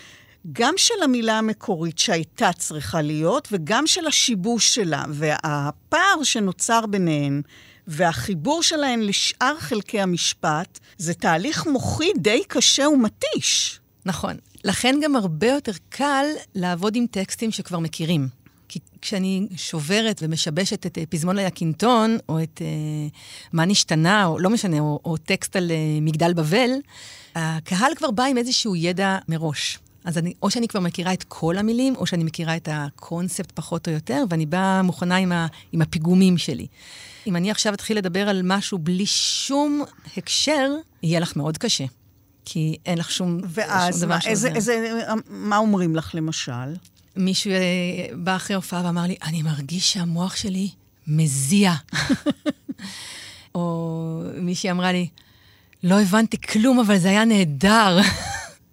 גם של המילה המקורית שהייתה צריכה להיות, וגם של השיבוש שלה. והפער שנוצר ביניהן, והחיבור שלהן לשאר חלקי המשפט, זה תהליך מוחי די קשה ומתיש. נכון. לכן גם הרבה יותר קל לעבוד עם טקסטים שכבר מכירים. כי כשאני שוברת ומשבשת את אה, פזמון ליקינטון, או את uh, מה נשתנה, או לא משנה, או, או טקסט על uh, מגדל בבל, הקהל כבר בא עם איזשהו ידע מראש. אז אני, או שאני כבר מכירה את כל המילים, או שאני מכירה את הקונספט פחות או יותר, ואני באה מוכנה עם, ה, עם הפיגומים שלי. אם אני עכשיו אתחיל לדבר על משהו בלי שום הקשר, יהיה לך מאוד קשה. כי אין לך שום, ואז, שום דבר מה, איזה, איזה, מה אומרים לך למשל? מישהו אה, בא אחרי הופעה ואמר לי, אני מרגיש שהמוח שלי מזיע. או מישהי אמרה לי, לא הבנתי כלום, אבל זה היה נהדר.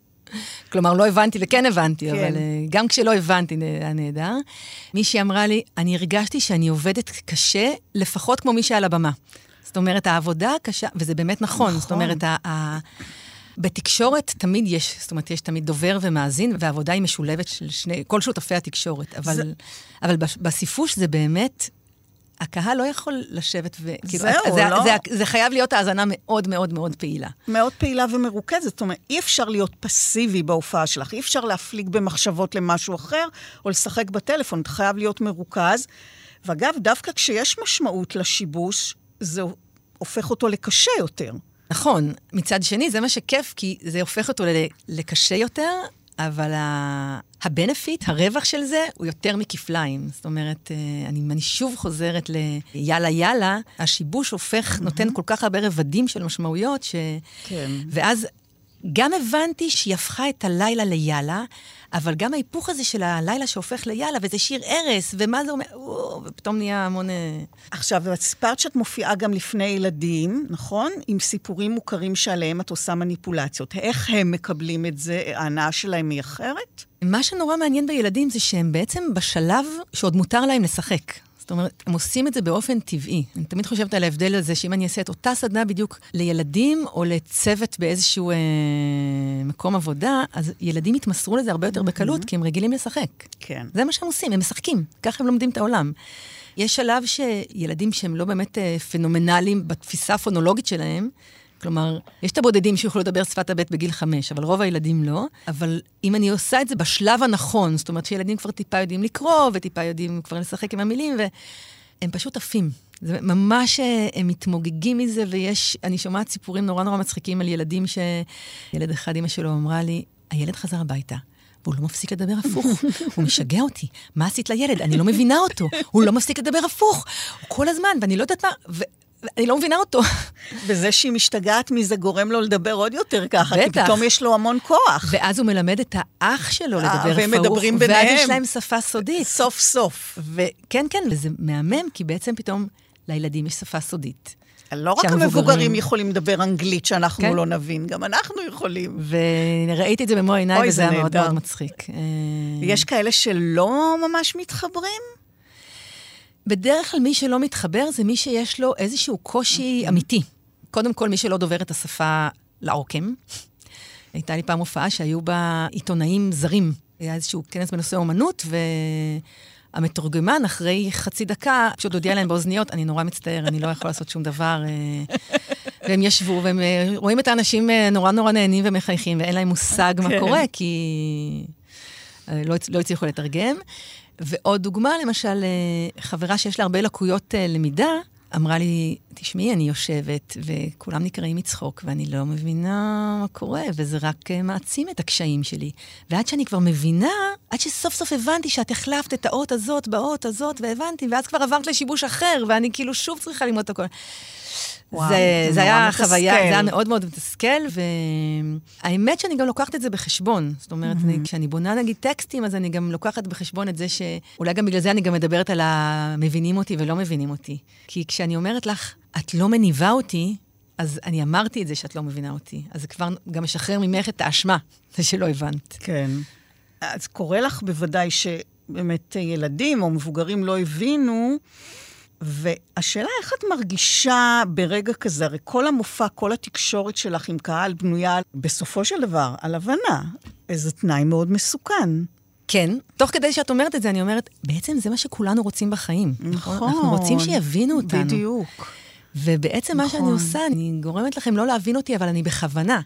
כלומר, לא הבנתי וכן הבנתי, כן. אבל uh, גם כשלא הבנתי, זה היה נהדר. מישהי אמרה לי, אני הרגשתי שאני עובדת קשה, לפחות כמו מי שעל הבמה. זאת אומרת, העבודה הקשה, וזה באמת נכון, נכון. זאת אומרת, ה- בתקשורת תמיד יש, זאת אומרת, יש תמיד דובר ומאזין, והעבודה היא משולבת של שני, כל שותפי התקשורת. אבל, זה... אבל בספרוש זה באמת הקהל לא יכול לשבת ו... כאילו, זהו, כאילו, זה, לא... זה, זה, זה חייב להיות האזנה מאוד מאוד מאוד פעילה. מאוד פעילה ומרוכזת. זאת אומרת, אי אפשר להיות פסיבי בהופעה שלך, אי אפשר להפליג במחשבות למשהו אחר, או לשחק בטלפון, אתה חייב להיות מרוכז. ואגב, דווקא כשיש משמעות לשיבוש, זה הופך אותו לקשה יותר. נכון. מצד שני, זה מה שכיף, כי זה הופך אותו לקשה יותר, אבל הבנפיט, הרווח של זה, הוא יותר מכפליים. זאת אומרת, אה, אני, אני שוב חוזרת ליאללה יאללה, השיבוש הופך, נותן כל כך הרבה רבדים של משמעויות, ש... כן. ואז גם הבנתי שהיא הפכה את הלילה ליאללה, אבל גם ההיפוך הזה של הלילה שהופך ליאללה, וזה שיר ארס, ומה זה אומר, וואו, ופתאום נהיה המון... אה, עכשיו, את סיפרת שאת מופיעה גם לפני ילדים, נכון? עם סיפורים מוכרים שעליהם את עושה מניפולציות. איך הם מקבלים את זה? ההנאה שלהם היא אחרת? מה שנורא מעניין בילדים זה שהם בעצם בשלב שעוד מותר להם לשחק. זאת אומרת, הם עושים את זה באופן טבעי. אני תמיד חושבת על ההבדל הזה, שאם אני אעשה את אותה סדנה בדיוק לילדים או לצוות באיזשהו אה, מקום עבודה, אז ילדים יתמסרו לזה הרבה יותר בקלות, כי הם רגילים לשחק. כן. זה מה שהם עושים, הם משחקים. ככה הם לומדים את העולם. יש שלב שילדים שהם לא באמת אה, פנומנליים בתפיסה הפונולוגית שלהם, כלומר, יש את הבודדים שיוכלו לדבר שפת הבט בגיל חמש, אבל רוב הילדים לא. אבל אם אני עושה את זה בשלב הנכון, זאת אומרת שילדים כבר טיפה יודעים לקרוא, וטיפה יודעים כבר לשחק עם המילים, והם פשוט עפים. זה ממש, אה, הם מתמוגגים מזה, ויש, אני שומעת סיפורים נורא נורא מצחיקים על ילדים שילד אחד, אמא שלו אמרה לי, הילד חזר הביתה. והוא לא מפסיק לדבר הפוך. הוא משגע אותי. מה עשית לילד? אני לא מבינה אותו. הוא לא מפסיק לדבר הפוך. הוא כל הזמן, ואני לא יודעת מה... אני לא מבינה אותו. וזה שהיא משתגעת מזה גורם לו לדבר עוד יותר ככה, בטח. כי פתאום יש לו המון כוח. ואז הוא מלמד את האח שלו לדבר פרוך. והם מדברים ביניהם. ואז יש להם שפה סודית. סוף סוף. וכן, כן, וזה מהמם, כי בעצם פתאום לילדים יש שפה סודית. לא רק המבוגרים יכולים לדבר אנגלית שאנחנו כן? לא נבין, גם אנחנו יכולים. וראיתי את זה במו עיניי, וזה היה מאוד מאוד מצחיק. יש כאלה שלא ממש מתחברים? בדרך כלל מי שלא מתחבר זה מי שיש לו איזשהו קושי אמיתי. קודם כל, מי שלא דובר את השפה לעוקם. הייתה לי פעם הופעה שהיו בה עיתונאים זרים. היה איזשהו כנס בנושא אומנות, והמתורגמן, אחרי חצי דקה, פשוט הודיע להם באוזניות, אני נורא מצטער, אני לא יכול לעשות שום דבר. אה." והם ישבו, והם אה, רואים את האנשים אה, נורא נורא נהנים ומחייכים, ואין להם מושג מה כן. קורה, כי לא, לא הצליחו לתרגם. ועוד דוגמה, למשל, אה, חברה שיש לה הרבה לקויות אה, למידה, אמרה לי, תשמעי, אני יושבת, וכולם נקראים מצחוק, ואני לא מבינה מה קורה, וזה רק אה, מעצים את הקשיים שלי. ועד שאני כבר מבינה, עד שסוף סוף הבנתי שאת החלפת את האות הזאת באות הזאת, והבנתי, ואז כבר עברת לשיבוש אחר, ואני כאילו שוב צריכה ללמוד את הכל. וואו, זה, זה היה מתסכל. חוויה, זה היה מאוד מאוד מתסכל, והאמת שאני גם לוקחת את זה בחשבון. זאת אומרת, אני, כשאני בונה נגיד טקסטים, אז אני גם לוקחת בחשבון את זה ש... אולי גם בגלל זה אני גם מדברת על המבינים אותי ולא מבינים אותי. כי כשאני אומרת לך, את לא מניבה אותי, אז אני אמרתי את זה שאת לא מבינה אותי. אז זה כבר גם משחרר ממך את האשמה, זה שלא הבנת. כן. אז קורה לך בוודאי שבאמת ילדים או מבוגרים לא הבינו, והשאלה איך את מרגישה ברגע כזה, הרי כל המופע, כל התקשורת שלך עם קהל בנויה בסופו של דבר על הבנה. איזה תנאי מאוד מסוכן. כן, תוך כדי שאת אומרת את זה, אני אומרת, בעצם זה מה שכולנו רוצים בחיים. נכון. אנחנו רוצים שיבינו אותנו. בדיוק. ובעצם מה שאני נכון. עושה, אני גורמת לכם לא להבין אותי, אבל אני בכוונה.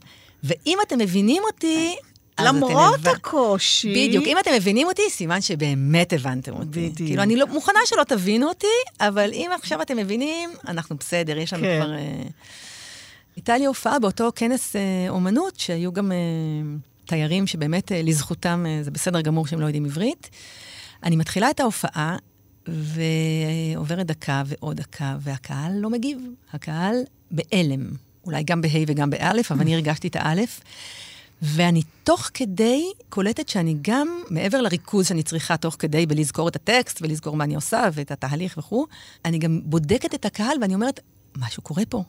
ואם אתם מבינים אותי, אתם למרות הקושי... בדיוק, אם אתם מבינים אותי, סימן שבאמת הבנתם אותי. בדיוק. כאילו, אני לא, מוכנה שלא תבינו אותי, אבל אם עכשיו אתם מבינים, אנחנו בסדר, יש לנו כן. כבר... אה, הייתה לי הופעה באותו כנס אה, אומנות, שהיו גם אה, תיירים שבאמת אה, לזכותם, אה, זה בסדר גמור שהם לא יודעים עברית. אני מתחילה את ההופעה, ועוברת דקה ועוד דקה, והקהל לא מגיב. הקהל בהלם. אולי גם בה' וגם באלף, אבל אני הרגשתי את האלף. ואני תוך כדי קולטת שאני גם, מעבר לריכוז שאני צריכה תוך כדי בלזכור את הטקסט ולזכור מה אני עושה ואת התהליך וכו', אני גם בודקת את הקהל ואני אומרת, משהו קורה פה.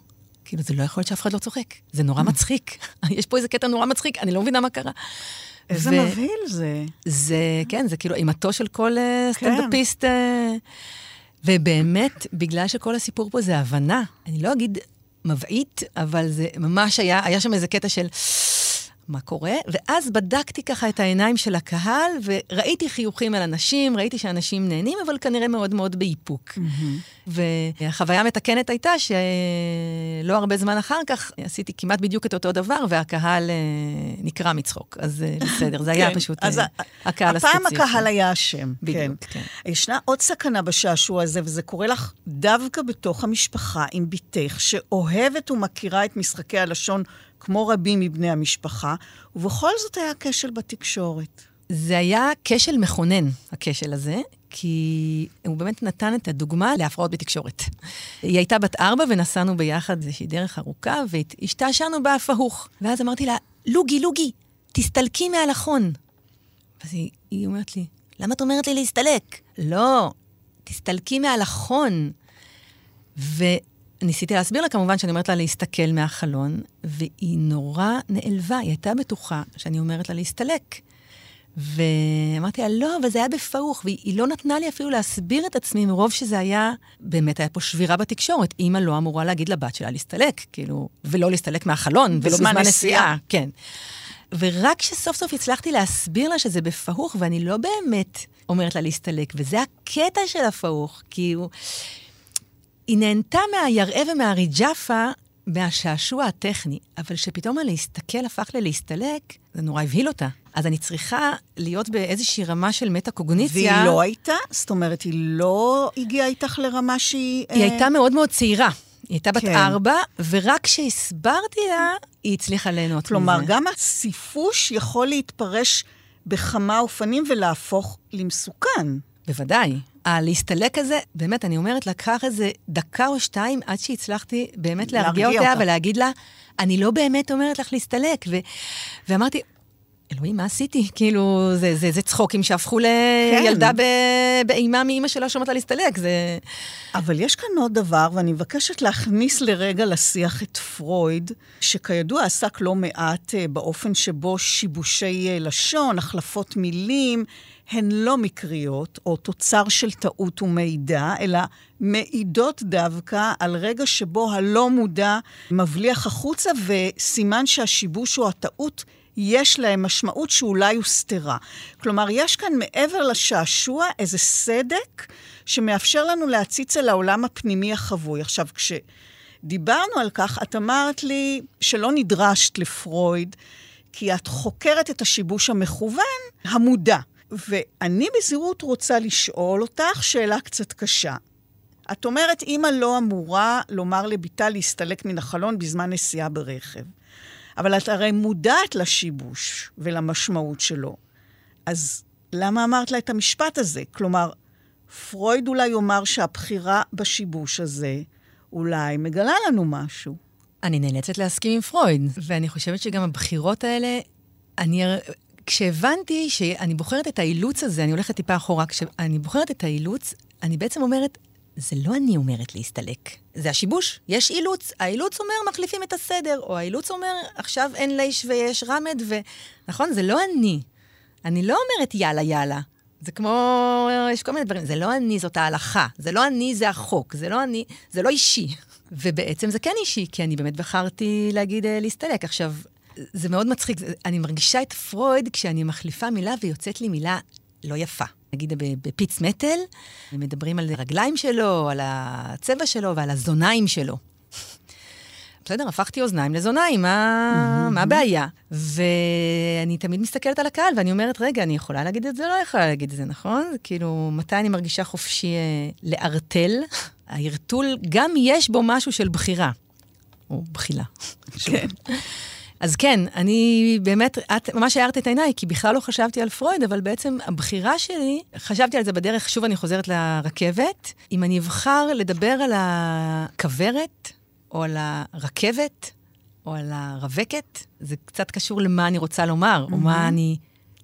כאילו, זה לא יכול להיות שאף אחד לא צוחק. זה נורא מצחיק. יש פה איזה קטע נורא מצחיק, אני לא מבינה מה קרה. איזה ו- מבהיל זה. זה, כן, זה כאילו אימתו של כל כן. סטנדאפיסט. אה, ובאמת, בגלל שכל הסיפור פה זה הבנה, אני לא אגיד מבעית, אבל זה ממש היה, היה שם איזה קטע של מה קורה, ואז בדקתי ככה את העיניים של הקהל, וראיתי חיוכים על אנשים, ראיתי שאנשים נהנים, אבל כנראה מאוד מאוד באיפוק. והחוויה המתקנת הייתה שלא הרבה זמן אחר כך עשיתי כמעט בדיוק את אותו דבר, והקהל אה, נקרע מצחוק. אז אה, בסדר, זה היה כן, פשוט אז אה, הקהל הפעם הספציפי. הקהל היה אשם. בדיוק, כן. כן. ישנה עוד סכנה בשעשוע הזה, וזה קורה לך דווקא בתוך המשפחה עם בתך, שאוהבת ומכירה את משחקי הלשון כמו רבים מבני המשפחה, ובכל זאת היה כשל בתקשורת. זה היה כשל מכונן, הכשל הזה, כי הוא באמת נתן את הדוגמה להפרעות בתקשורת. היא הייתה בת ארבע ונסענו ביחד איזושהי דרך ארוכה, והשתעשענו בהפהוך. ואז אמרתי לה, לוגי, לוגי, תסתלקי מהלחון. אז היא, היא אומרת לי, למה את אומרת לי להסתלק? לא, תסתלקי מהלחון. וניסיתי להסביר לה, כמובן, שאני אומרת לה להסתכל מהחלון, והיא נורא נעלבה, היא הייתה בטוחה שאני אומרת לה להסתלק. ואמרתי לה, לא, אבל זה היה בפעוך, והיא לא נתנה לי אפילו להסביר את עצמי, מרוב שזה היה, באמת היה פה שבירה בתקשורת. אימא לא אמורה להגיד לבת שלה להסתלק, כאילו, ולא להסתלק מהחלון, ולא בזמן נסיעה. נסיעה. כן. ורק כשסוף סוף הצלחתי להסביר לה שזה בפעוך, ואני לא באמת אומרת לה להסתלק, וזה הקטע של הפעוך, כי הוא... היא נהנתה מהיראה ומהריג'אפה מהשעשוע הטכני, אבל שפתאום הלהסתכל הפך ללהסתלק, זה נורא הבהיל אותה. אז אני צריכה להיות באיזושהי רמה של מטה-קוגניציה. והיא לא הייתה? זאת אומרת, היא לא הגיעה איתך לרמה שהיא... היא אה, הייתה מאוד מאוד צעירה. היא הייתה בת כן. ארבע, ורק כשהסברתי לה, היא הצליחה ליהנות כלומר, מזה. גם הסיפוש יכול להתפרש בכמה אופנים ולהפוך למסוכן. בוודאי. הלהסתלק הזה, באמת, אני אומרת, לקח איזה דקה או שתיים עד שהצלחתי באמת להרגיע להרגיע אותה אותה. ולהגיד לה, אני לא באמת אומרת לך להסתלק. ו- ואמרתי, אלוהים, מה עשיתי? כאילו, זה, זה, זה צחוקים שהפכו לילדה ב, באימה מאימא שלה שאומרת לה להסתלק, זה... אבל יש כאן עוד דבר, ואני מבקשת להכניס לרגע לשיח את פרויד, שכידוע עסק לא מעט אה, באופן שבו שיבושי אה, לשון, החלפות מילים, הן לא מקריות, או תוצר של טעות ומידע, אלא מעידות דווקא על רגע שבו הלא מודע מבליח החוצה, וסימן שהשיבוש או הטעות יש להם משמעות שאולי הוסתרה. כלומר, יש כאן מעבר לשעשוע איזה סדק שמאפשר לנו להציץ אל העולם הפנימי החבוי. עכשיו, כשדיברנו על כך, את אמרת לי שלא נדרשת לפרויד, כי את חוקרת את השיבוש המכוון, המודע. ואני בזהירות רוצה לשאול אותך שאלה קצת קשה. את אומרת, אימא לא אמורה לומר לביתה להסתלק מן החלון בזמן נסיעה ברכב. אבל את הרי מודעת לשיבוש ולמשמעות שלו. אז למה אמרת לה את המשפט הזה? כלומר, פרויד אולי יאמר שהבחירה בשיבוש הזה אולי מגלה לנו משהו. אני נאלצת להסכים עם פרויד, ואני חושבת שגם הבחירות האלה, אני... כשהבנתי שאני בוחרת את האילוץ הזה, אני הולכת טיפה אחורה, כשאני בוחרת את האילוץ, אני בעצם אומרת, זה לא אני אומרת להסתלק, זה השיבוש. יש אילוץ, האילוץ אומר מחליפים את הסדר, או האילוץ אומר עכשיו אין ליש ויש רמד, ו... נכון? זה לא אני. אני לא אומרת יאללה יאללה. זה כמו, יש כל מיני דברים, זה לא אני, זאת ההלכה. זה לא אני, זה החוק. זה לא אני, זה לא אישי. ובעצם זה כן אישי, כי אני באמת בחרתי להגיד אה, להסתלק. עכשיו, זה מאוד מצחיק, אני מרגישה את פרויד כשאני מחליפה מילה ויוצאת לי מילה לא יפה. נגיד בפיץ מטל, מדברים על הרגליים שלו, על הצבע שלו ועל הזוניים שלו. בסדר, הפכתי אוזניים לזוניים, מה, מה הבעיה? ואני תמיד מסתכלת על הקהל ואני אומרת, רגע, אני יכולה להגיד את זה? לא יכולה להגיד את זה, נכון? כאילו, מתי אני מרגישה חופשי אה, לערטל? הערטול, גם יש בו משהו של בחירה. או בחילה. כן. אז כן, אני באמת, את ממש הערת את עיניי, כי בכלל לא חשבתי על פרויד, אבל בעצם הבחירה שלי, חשבתי על זה בדרך, שוב אני חוזרת לרכבת, אם אני אבחר לדבר על הכוורת, או על הרכבת, או על הרווקת, זה קצת קשור למה אני רוצה לומר, mm-hmm. או מה אני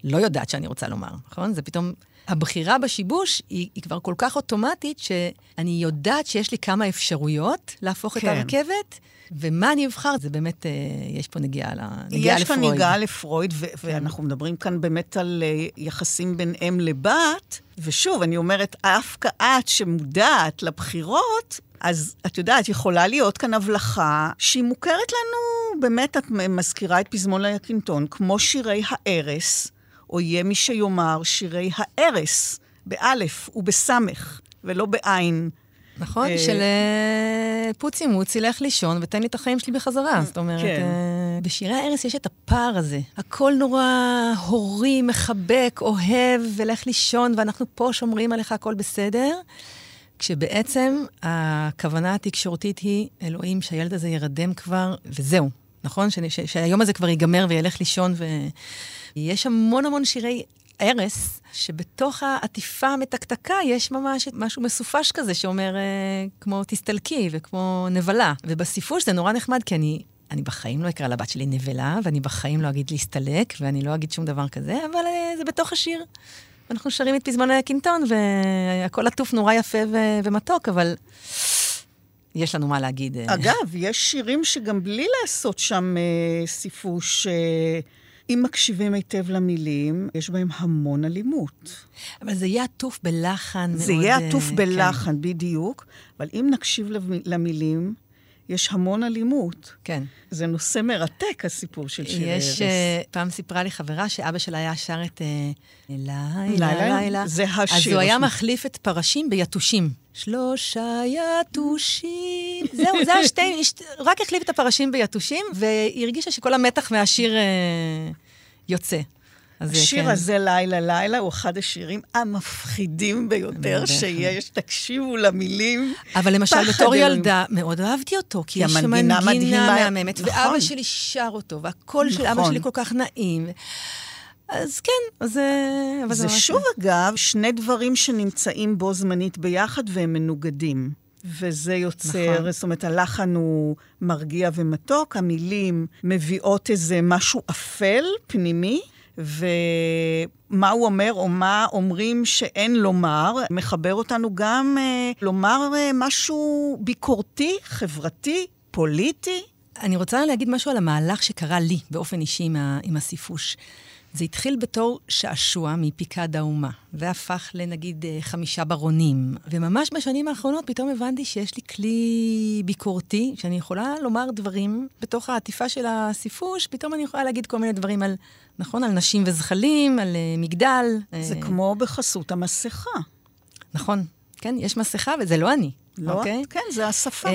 לא יודעת שאני רוצה לומר, נכון? זה פתאום... הבחירה בשיבוש היא, היא כבר כל כך אוטומטית, שאני יודעת שיש לי כמה אפשרויות להפוך כן. את הרכבת, ומה אני אבחר, זה באמת, אה, יש פה נגיעה, נגיעה לפרויד. יש כאן נגיעה לפרויד, ו- כן. ואנחנו מדברים כאן באמת על אה, יחסים בין אם לבת, ושוב, אני אומרת, אף את שמודעת לבחירות, אז את יודעת, יכולה להיות כאן הבלחה שהיא מוכרת לנו, באמת, את מזכירה את פזמון הקינטון, כמו שירי הארס, או יהיה מי שיאמר שירי הארס, באלף ובסמך, ולא בעין. נכון, אה, של אה, פוצי מוצי, לך לישון ותן לי את החיים שלי בחזרה. זאת אומרת, כן. אה, בשירי הערש יש את הפער הזה. הכל נורא הורי, מחבק, אוהב, ולך לישון, ואנחנו פה שומרים עליך, הכל בסדר. כשבעצם הכוונה התקשורתית היא, אלוהים, שהילד הזה ירדם כבר, וזהו. נכון? ש, ש, שהיום הזה כבר ייגמר וילך לישון, ויש המון המון שירי ערש, שבתוך העטיפה המתקתקה יש ממש משהו מסופש כזה שאומר אה, כמו תסתלקי וכמו נבלה. ובספרוש זה נורא נחמד, כי אני... אני בחיים לא אקרא לבת שלי נבלה, ואני בחיים לא אגיד להסתלק, ואני לא אגיד שום דבר כזה, אבל אה, זה בתוך השיר. אנחנו שרים את פזמון הקינטון, והכל עטוף נורא יפה ו- ומתוק, אבל יש לנו מה להגיד. אה. אגב, יש שירים שגם בלי לעשות שם אה, סיפוש... אה... אם מקשיבים היטב למילים, יש בהם המון אלימות. אבל זה יהיה עטוף בלחן מאוד... זה יהיה עטוף כן. בלחן, כן. בדיוק, אבל אם נקשיב למילים, יש המון אלימות. כן. זה נושא מרתק, הסיפור של שיר ארז. יש, uh, פעם סיפרה לי חברה שאבא שלה היה שר את uh, לילה, לילה. זה השיר. אז הוא היה מחליף את פרשים ביתושים. שלושה יתושים. זהו, זה השתי, רק החליף את הפרשים ביתושים, והיא הרגישה שכל המתח מהשיר uh, יוצא. השיר כן. הזה, לילה לילה, הוא אחד השירים המפחידים ביותר שיש. תקשיבו למילים. אבל למשל, בתור ילדה, מאוד אהבתי אותו, כי יש מנגינה מהממת, נכון. ואבא שלי שר אותו, והקול נכון. של אבא נכון. שלי כל כך נעים. אז כן, אז... אה, זה, זה שוב, אגב, שני דברים שנמצאים בו זמנית ביחד והם מנוגדים. וזה יוצר, נכון. זאת אומרת, הלחן הוא מרגיע ומתוק, המילים מביאות איזה משהו אפל, פנימי, ומה הוא אומר או מה אומרים שאין לומר, מחבר אותנו גם אה, לומר אה, משהו ביקורתי, חברתי, פוליטי. אני רוצה להגיד משהו על המהלך שקרה לי באופן אישי עם, ה, עם הסיפוש. זה התחיל בתור שעשוע מפיקד האומה, והפך לנגיד אה, חמישה ברונים. וממש בשנים האחרונות פתאום הבנתי שיש לי כלי ביקורתי, שאני יכולה לומר דברים בתוך העטיפה של הסיפוש, פתאום אני יכולה להגיד כל מיני דברים על, נכון, על נשים וזחלים, על uh, מגדל. זה uh, כמו בחסות המסכה. נכון, כן, יש מסכה וזה לא אני. לא, אוקיי? כן, זה השפה. Uh,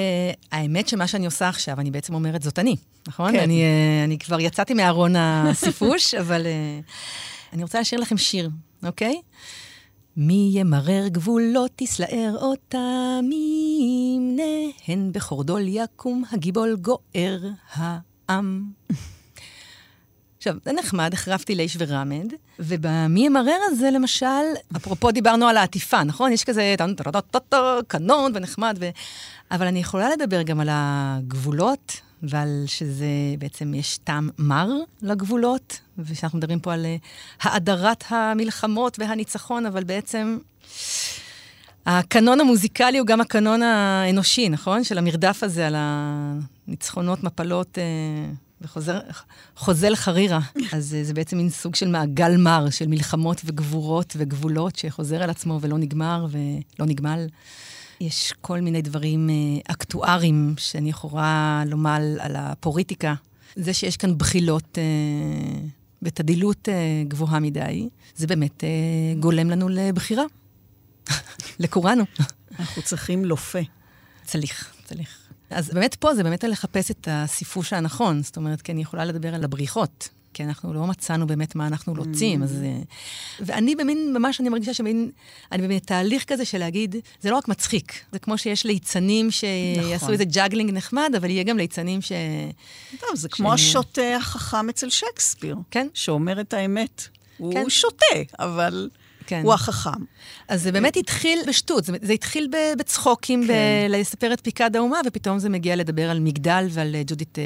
האמת שמה שאני עושה עכשיו, אני בעצם אומרת, זאת אני, נכון? כן. אני, uh, אני כבר יצאתי מארון הסיפוש, אבל uh, אני רוצה להשאיר לכם שיר, אוקיי? מי ימרר גבולות תסלער אותם, ימנה הן בחורדול יקום הגיבול גוער העם. עכשיו, זה נחמד, החרפתי ליש ורמד, ובמי ימרר הזה, למשל, אפרופו דיברנו על העטיפה, נכון? יש כזה קנון ונחמד, ו... אבל אני יכולה לדבר גם על הגבולות, ועל שזה בעצם יש טעם מר לגבולות, ושאנחנו מדברים פה על אה, האדרת המלחמות והניצחון, אבל בעצם... הקנון המוזיקלי הוא גם הקנון האנושי, נכון? של המרדף הזה על הניצחונות, מפלות אה, וחוזל חרירה. אז אה, זה בעצם מין סוג של מעגל מר של מלחמות וגבורות וגבולות שחוזר על עצמו ולא נגמר ולא נגמל. יש כל מיני דברים אה, אקטואריים שאני יכולה לומר על הפוריטיקה. זה שיש כאן בחילות אה, בתדילות גבוהה מדי, זה באמת גולם לנו לבחירה. לכולנו. אנחנו צריכים לופה. צליח, צליח. אז באמת פה זה באמת לחפש את הסיפוש הנכון. זאת אומרת, כי אני יכולה לדבר על הבריחות. כי אנחנו לא מצאנו באמת מה אנחנו רוצים, אז... אה, ואני במין, ממש אני מרגישה שמין, אני במין תהליך כזה של להגיד, זה לא רק מצחיק, זה כמו שיש ליצנים שיעשו נכון. איזה juggling נחמד, אבל יהיה גם ליצנים ש... טוב, זה ש... כמו השוטה החכם אצל שייקספיר. כן. שאומר את האמת. כן. הוא שוטה, אבל... כן. הוא החכם. אז זה באמת התחיל בשטות, זה, זה התחיל בצחוקים, כן. לספר את פיקד האומה, ופתאום זה מגיע לדבר על מגדל ועל אה, ג'ודית אה,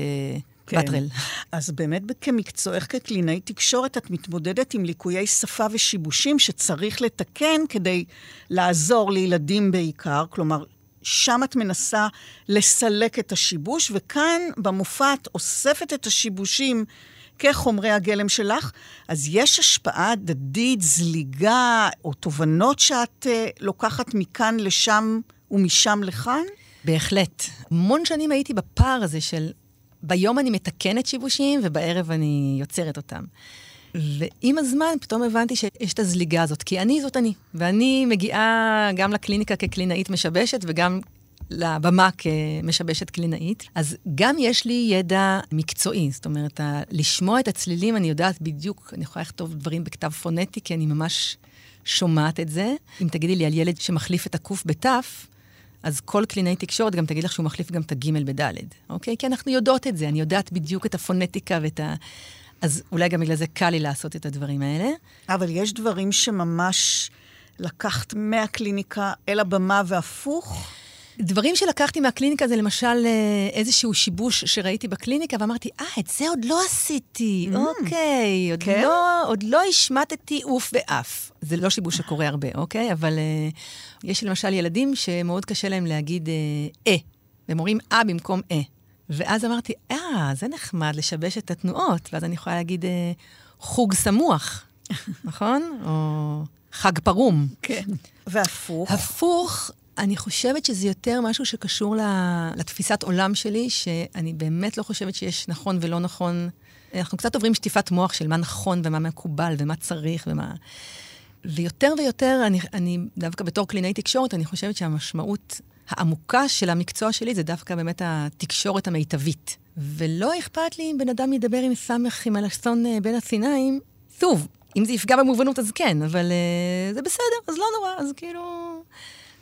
כן. בטרל. אז באמת כמקצועך כקלינאי תקשורת, את מתמודדת עם ליקויי שפה ושיבושים שצריך לתקן כדי לעזור לילדים בעיקר, כלומר, שם את מנסה לסלק את השיבוש, וכאן במופע את אוספת את השיבושים כחומרי הגלם שלך, אז יש השפעה הדדית, זליגה, או תובנות שאת uh, לוקחת מכאן לשם ומשם לכאן? בהחלט. המון שנים הייתי בפער הזה של ביום אני מתקנת שיבושים ובערב אני יוצרת אותם. ועם הזמן פתאום הבנתי שיש את הזליגה הזאת, כי אני זאת אני. ואני מגיעה גם לקליניקה כקלינאית משבשת וגם לבמה כמשבשת קלינאית. אז גם יש לי ידע מקצועי, זאת אומרת, לשמוע את הצלילים, אני יודעת בדיוק, אני יכולה לכתוב דברים בכתב פונטי, כי אני ממש שומעת את זה. אם תגידי לי על ילד שמחליף את הקוף בתף, אז כל קלינאי תקשורת גם תגיד לך שהוא מחליף גם את הגימל בדלת, אוקיי? כי אנחנו יודעות את זה, אני יודעת בדיוק את הפונטיקה ואת ה... אז אולי גם בגלל זה קל לי לעשות את הדברים האלה. אבל יש דברים שממש לקחת מהקליניקה אל הבמה והפוך? דברים שלקחתי מהקליניקה זה למשל אה, איזשהו שיבוש שראיתי בקליניקה, ואמרתי, אה, את זה עוד לא עשיתי, mm, אוקיי, עוד, כן? לא, עוד לא השמטתי עוף ואף. זה לא שיבוש שקורה הרבה, אוקיי? אבל אה, יש למשל ילדים שמאוד קשה להם להגיד אה, אה, והם אומרים אה במקום אה. ואז אמרתי, אה, זה נחמד לשבש את התנועות, ואז אני יכולה להגיד אה, חוג סמוח, נכון? או חג פרום. כן. והפוך? הפוך, אני חושבת שזה יותר משהו שקשור לתפיסת עולם שלי, שאני באמת לא חושבת שיש נכון ולא נכון. אנחנו קצת עוברים שטיפת מוח של מה נכון ומה מקובל ומה צריך ומה... ויותר ויותר, אני, אני דווקא בתור קלינאי תקשורת, אני חושבת שהמשמעות העמוקה של המקצוע שלי זה דווקא באמת התקשורת המיטבית. ולא אכפת לי אם בן אדם ידבר עם סמך עם אלכסון אה, בין הסיניים. שוב, אם זה יפגע במובנות אז כן, אבל uh, זה בסדר, אז לא נורא, אז כאילו...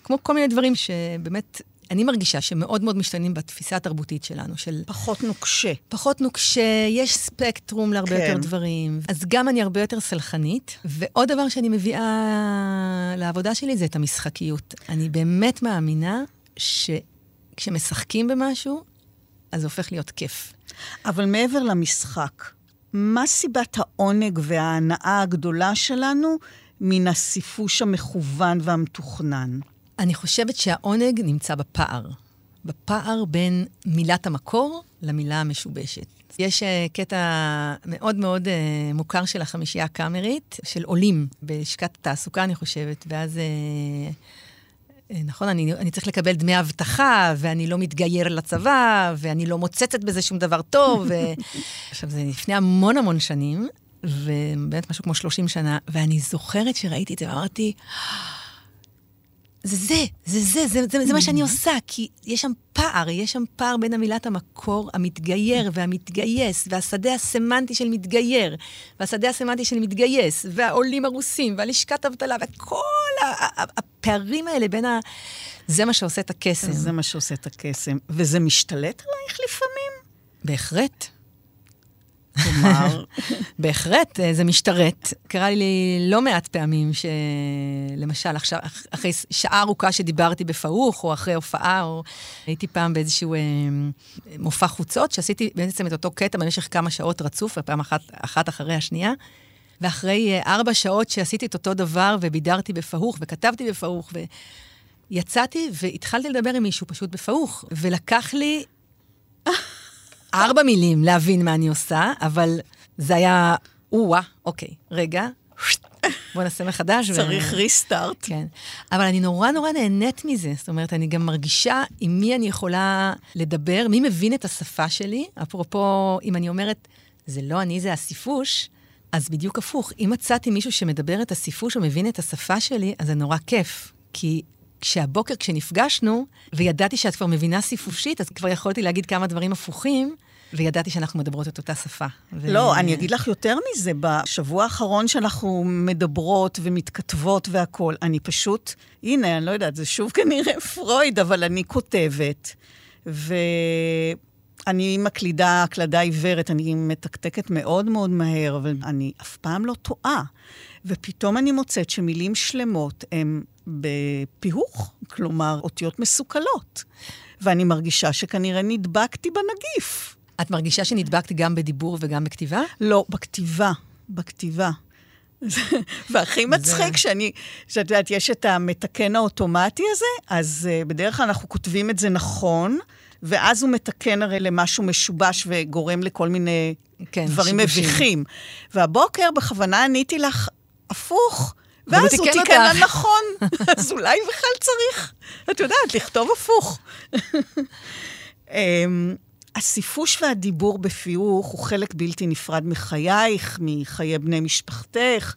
כמו כל מיני דברים שבאמת, אני מרגישה שמאוד מאוד משתנים בתפיסה התרבותית שלנו, של... פחות נוקשה. פחות נוקשה, יש ספקטרום להרבה כן. יותר דברים. אז גם אני הרבה יותר סלחנית. ועוד דבר שאני מביאה לעבודה שלי זה את המשחקיות. אני באמת מאמינה שכשמשחקים במשהו, אז זה הופך להיות כיף. אבל מעבר למשחק, מה סיבת העונג וההנאה הגדולה שלנו מן הסיפוש המכוון והמתוכנן? אני חושבת שהעונג נמצא בפער. בפער בין מילת המקור למילה המשובשת. יש uh, קטע מאוד מאוד uh, מוכר של החמישייה הקאמרית, של עולים, בלשכת התעסוקה, אני חושבת, ואז... Uh, נכון, אני, אני צריך לקבל דמי אבטחה, ואני לא מתגייר לצבא, ואני לא מוצצת בזה שום דבר טוב. ו... עכשיו, זה לפני המון המון שנים, ובאמת משהו כמו 30 שנה, ואני זוכרת שראיתי את זה ואמרתי, זה זה, זה זה, זה, זה, זה מה שאני עושה, כי יש שם פער, יש שם פער בין המילת המקור, המתגייר והמתגייס, והשדה הסמנטי של מתגייר, והשדה הסמנטי של מתגייס, והעולים הרוסים, והלשכת אבטלה, וכל הפערים האלה בין ה... זה מה שעושה את הקסם. זה מה שעושה את הקסם. וזה משתלט עלייך לפעמים? בהחלט. כלומר... בהחלט, אה, זה משתרת. קרה לי לא מעט פעמים שלמשל, עכשיו, אחרי שעה ארוכה שדיברתי בפאוך, או אחרי הופעה, או הייתי פעם באיזשהו אה, מופע חוצות, שעשיתי בעצם את אותו קטע במשך כמה שעות רצוף, ופעם אחת, אחת אחרי השנייה. ואחרי אה, ארבע שעות שעשיתי את אותו דבר, ובידרתי בפאוך, וכתבתי בפאוך, ויצאתי והתחלתי לדבר עם מישהו פשוט בפאוך, ולקח לי... ארבע מילים להבין מה אני עושה, אבל זה היה, או-אה, אוקיי, רגע, בוא נעשה מחדש. צריך ו... ריסטארט. כן. אבל אני נורא נורא נהנית מזה. זאת אומרת, אני גם מרגישה עם מי אני יכולה לדבר, מי מבין את השפה שלי. אפרופו, אם אני אומרת, זה לא אני, זה הסיפוש, אז בדיוק הפוך. אם מצאתי מישהו שמדבר את הסיפוש ומבין את השפה שלי, אז זה נורא כיף. כי כשהבוקר, כשנפגשנו, וידעתי שאת כבר מבינה סיפושית, אז כבר יכולתי להגיד כמה דברים הפוכים, וידעתי שאנחנו מדברות את אותה שפה. ו... לא, אני אגיד לך יותר מזה, בשבוע האחרון שאנחנו מדברות ומתכתבות והכול, אני פשוט, הנה, אני לא יודעת, זה שוב כנראה פרויד, אבל אני כותבת, ואני מקלידה הקלדה עיוורת, אני מתקתקת מאוד מאוד מהר, אבל אני אף פעם לא טועה. ופתאום אני מוצאת שמילים שלמות הן בפיהוך, כלומר, אותיות מסוכלות. ואני מרגישה שכנראה נדבקתי בנגיף. את מרגישה שנדבקת גם בדיבור וגם בכתיבה? לא, בכתיבה. בכתיבה. והכי מצחיק שאני, שאת יודעת, יש את המתקן האוטומטי הזה, אז uh, בדרך כלל אנחנו כותבים את זה נכון, ואז הוא מתקן הרי למשהו משובש וגורם לכל מיני כן, דברים. מביכים. והבוקר בכוונה עניתי לך הפוך. ואז הוא תיקן לה נכון, אז אולי בכלל צריך, את יודעת, לכתוב הפוך. הסיפוש והדיבור בפיוך הוא חלק בלתי נפרד מחייך, מחיי בני משפחתך,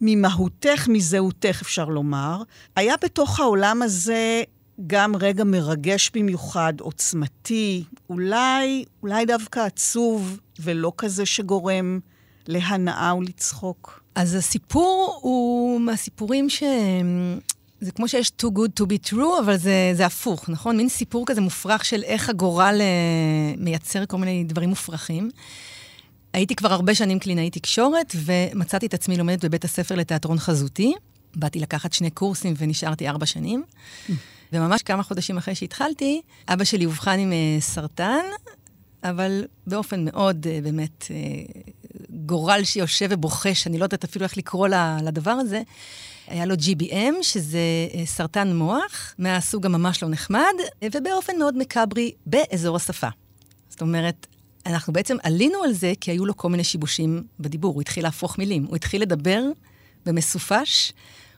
ממהותך, מזהותך, אפשר לומר. היה בתוך העולם הזה גם רגע מרגש במיוחד, עוצמתי, אולי, אולי דווקא עצוב, ולא כזה שגורם להנאה ולצחוק. אז הסיפור הוא מהסיפורים שהם... זה כמו שיש too good to be true, אבל זה, זה הפוך, נכון? מין סיפור כזה מופרך של איך הגורל אה, מייצר כל מיני דברים מופרכים. הייתי כבר הרבה שנים קלינאית תקשורת, ומצאתי את עצמי לומדת בבית הספר לתיאטרון חזותי. באתי לקחת שני קורסים ונשארתי ארבע שנים. וממש כמה חודשים אחרי שהתחלתי, אבא שלי אובחן עם uh, סרטן, אבל באופן מאוד, uh, באמת, uh, גורל שיושב ובוחש, אני לא יודעת אפילו איך לקרוא לדבר הזה. היה לו GBM, שזה אה, סרטן מוח, מהסוג הממש לא נחמד, ובאופן מאוד מקאברי באזור השפה. זאת אומרת, אנחנו בעצם עלינו על זה כי היו לו כל מיני שיבושים בדיבור. הוא התחיל להפוך מילים. הוא התחיל לדבר במסופש,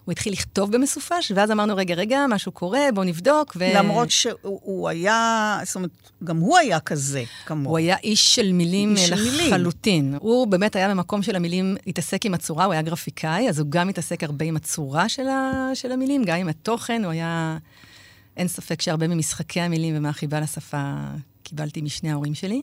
הוא התחיל לכתוב במסופש, ואז אמרנו, רגע, רגע, משהו קורה, בואו נבדוק. ו... למרות שהוא היה, זאת אומרת, גם הוא היה כזה, כמוהו. הוא היה איש של מילים איש לחלוטין. מילים. הוא באמת היה במקום של המילים, התעסק עם הצורה, הוא היה גרפיקאי, אז הוא גם התעסק הרבה עם הצורה של, ה... של המילים, גם עם התוכן, הוא היה... אין ספק שהרבה ממשחקי המילים ומהחיבה לשפה קיבלתי משני ההורים שלי.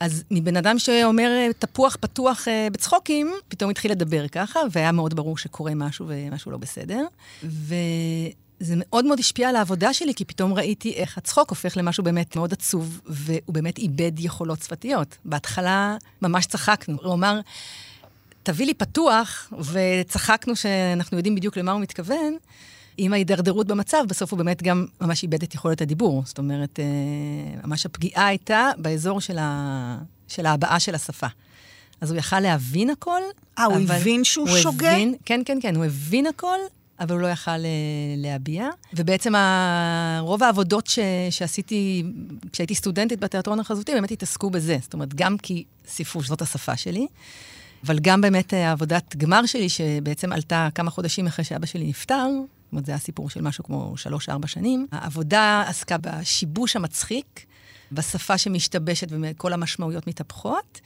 אז מבן אדם שאומר תפוח פתוח אה, בצחוקים, פתאום התחיל לדבר ככה, והיה מאוד ברור שקורה משהו ומשהו לא בסדר. וזה מאוד מאוד השפיע על העבודה שלי, כי פתאום ראיתי איך הצחוק הופך למשהו באמת מאוד עצוב, והוא באמת איבד יכולות שפתיות. בהתחלה ממש צחקנו. הוא אמר, תביא לי פתוח, וצחקנו שאנחנו יודעים בדיוק למה הוא מתכוון. עם ההידרדרות במצב, בסוף הוא באמת גם ממש איבד את יכולת הדיבור. זאת אומרת, אה, ממש הפגיעה הייתה באזור של, ה... של ההבעה של השפה. אז הוא יכל להבין הכל. אה, הוא הבין שהוא הוא שוגה? הבין, כן, כן, כן, הוא הבין הכל, אבל הוא לא יכל אה, להביע. ובעצם ה- רוב העבודות ש, שעשיתי כשהייתי סטודנטית בתיאטרון החזותי, באמת התעסקו בזה. זאת אומרת, גם כי ספרות, זאת השפה שלי, אבל גם באמת אה, העבודת גמר שלי, שבעצם עלתה כמה חודשים אחרי שאבא שלי נפטר, זאת אומרת, זה היה סיפור של משהו כמו שלוש-ארבע שנים. העבודה עסקה בשיבוש המצחיק, בשפה שמשתבשת וכל המשמעויות מתהפכות,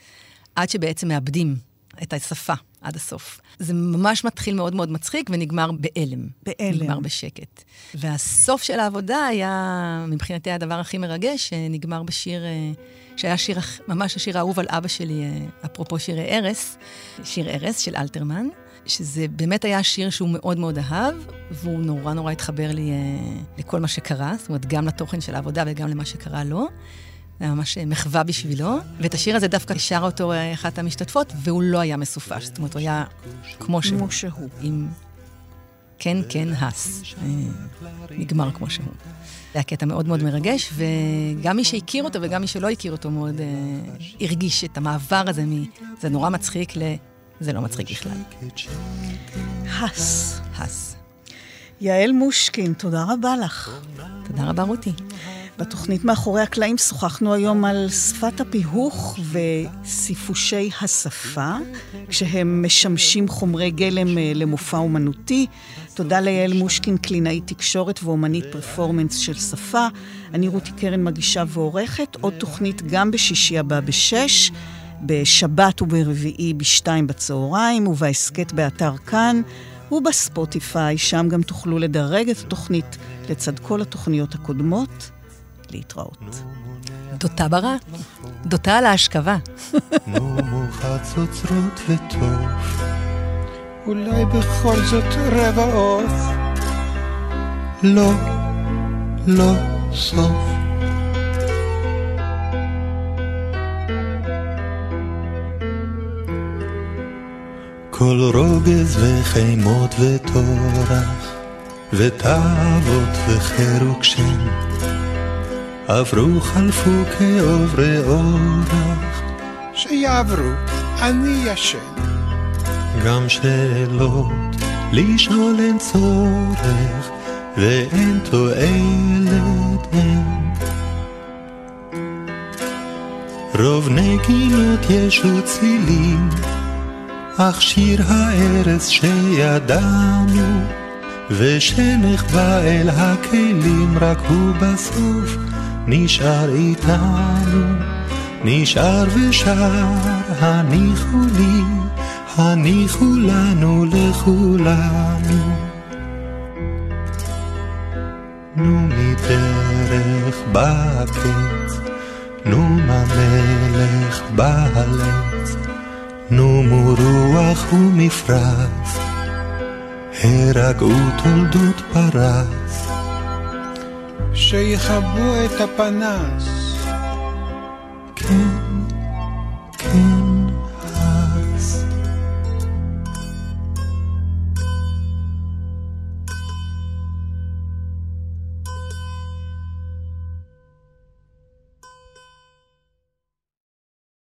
עד שבעצם מאבדים את השפה עד הסוף. זה ממש מתחיל מאוד מאוד מצחיק ונגמר בהלם. בהלם. נגמר בשקט. והסוף של העבודה היה, מבחינתי, הדבר הכי מרגש, שנגמר בשיר, אה, שהיה שיר, ממש השיר האהוב על אבא שלי, אה, אפרופו שירי ערש, שיר ערש של אלתרמן, שזה באמת היה שיר שהוא מאוד מאוד אהב, והוא נורא נורא התחבר לי אה, לכל מה שקרה, זאת אומרת, גם לתוכן של העבודה וגם למה שקרה לו. זה היה ממש אה, מחווה בשבילו, ואת השיר הזה דווקא שרה אותו אה, אחת המשתתפות, והוא לא היה מסופש, זאת אומרת, הוא היה כמו שהוא. כמו שהוא. עם כן, כן, הס. אה, נגמר כמו שהוא. זה היה קטע מאוד מאוד מרגש, וגם מי שהכיר אותו וגם מי שלא הכיר אותו מאוד הרגיש את המעבר הזה מ... זה נורא מצחיק ל... זה לא מצחיק בכלל. הס. הס. יעל מושקין, תודה רבה לך. תודה רבה, רותי. בתוכנית מאחורי הקלעים שוחחנו היום על שפת הפיהוך וסיפושי השפה, כשהם משמשים חומרי גלם אה, למופע אומנותי. תודה ליעל מושקין, קלינאית תקשורת ואומנית פרפורמנס של שפה. אני רותי קרן מגישה ועורכת. עוד תוכנית גם בשישי הבא בשש, בשבת וברביעי בשתיים בצהריים, ובהסכת באתר כאן. ובספוטיפיי, שם גם תוכלו לדרג את התוכנית לצד כל התוכניות הקודמות. להתראות. דותה ברא. דותה על ההשכבה. נו חצוצרות וטוב, אולי בכל זאת רבע עוף. לא, לא סוף. כל רוגז וחימות וטורח, ותאוות וחירוק שם. עברו חלפו כעוברי אורח, שיעברו, אני ישן. גם שאלות לשאול אין צורך, ואין תועלת אין. רוב נגינות יש וצילים, אך שיר הארץ שידענו, ושנחבא אל הכלים, רק הוא בסוף נשאר איתנו, נשאר ושר, הניחו לי, הניחו לנו לכולנו. נו מדרך בקץ, נו מהמלך בהלץ, נו מרוח ומפרץ, הרגעו תולדות פרס. שיכבו את הפנס. כן,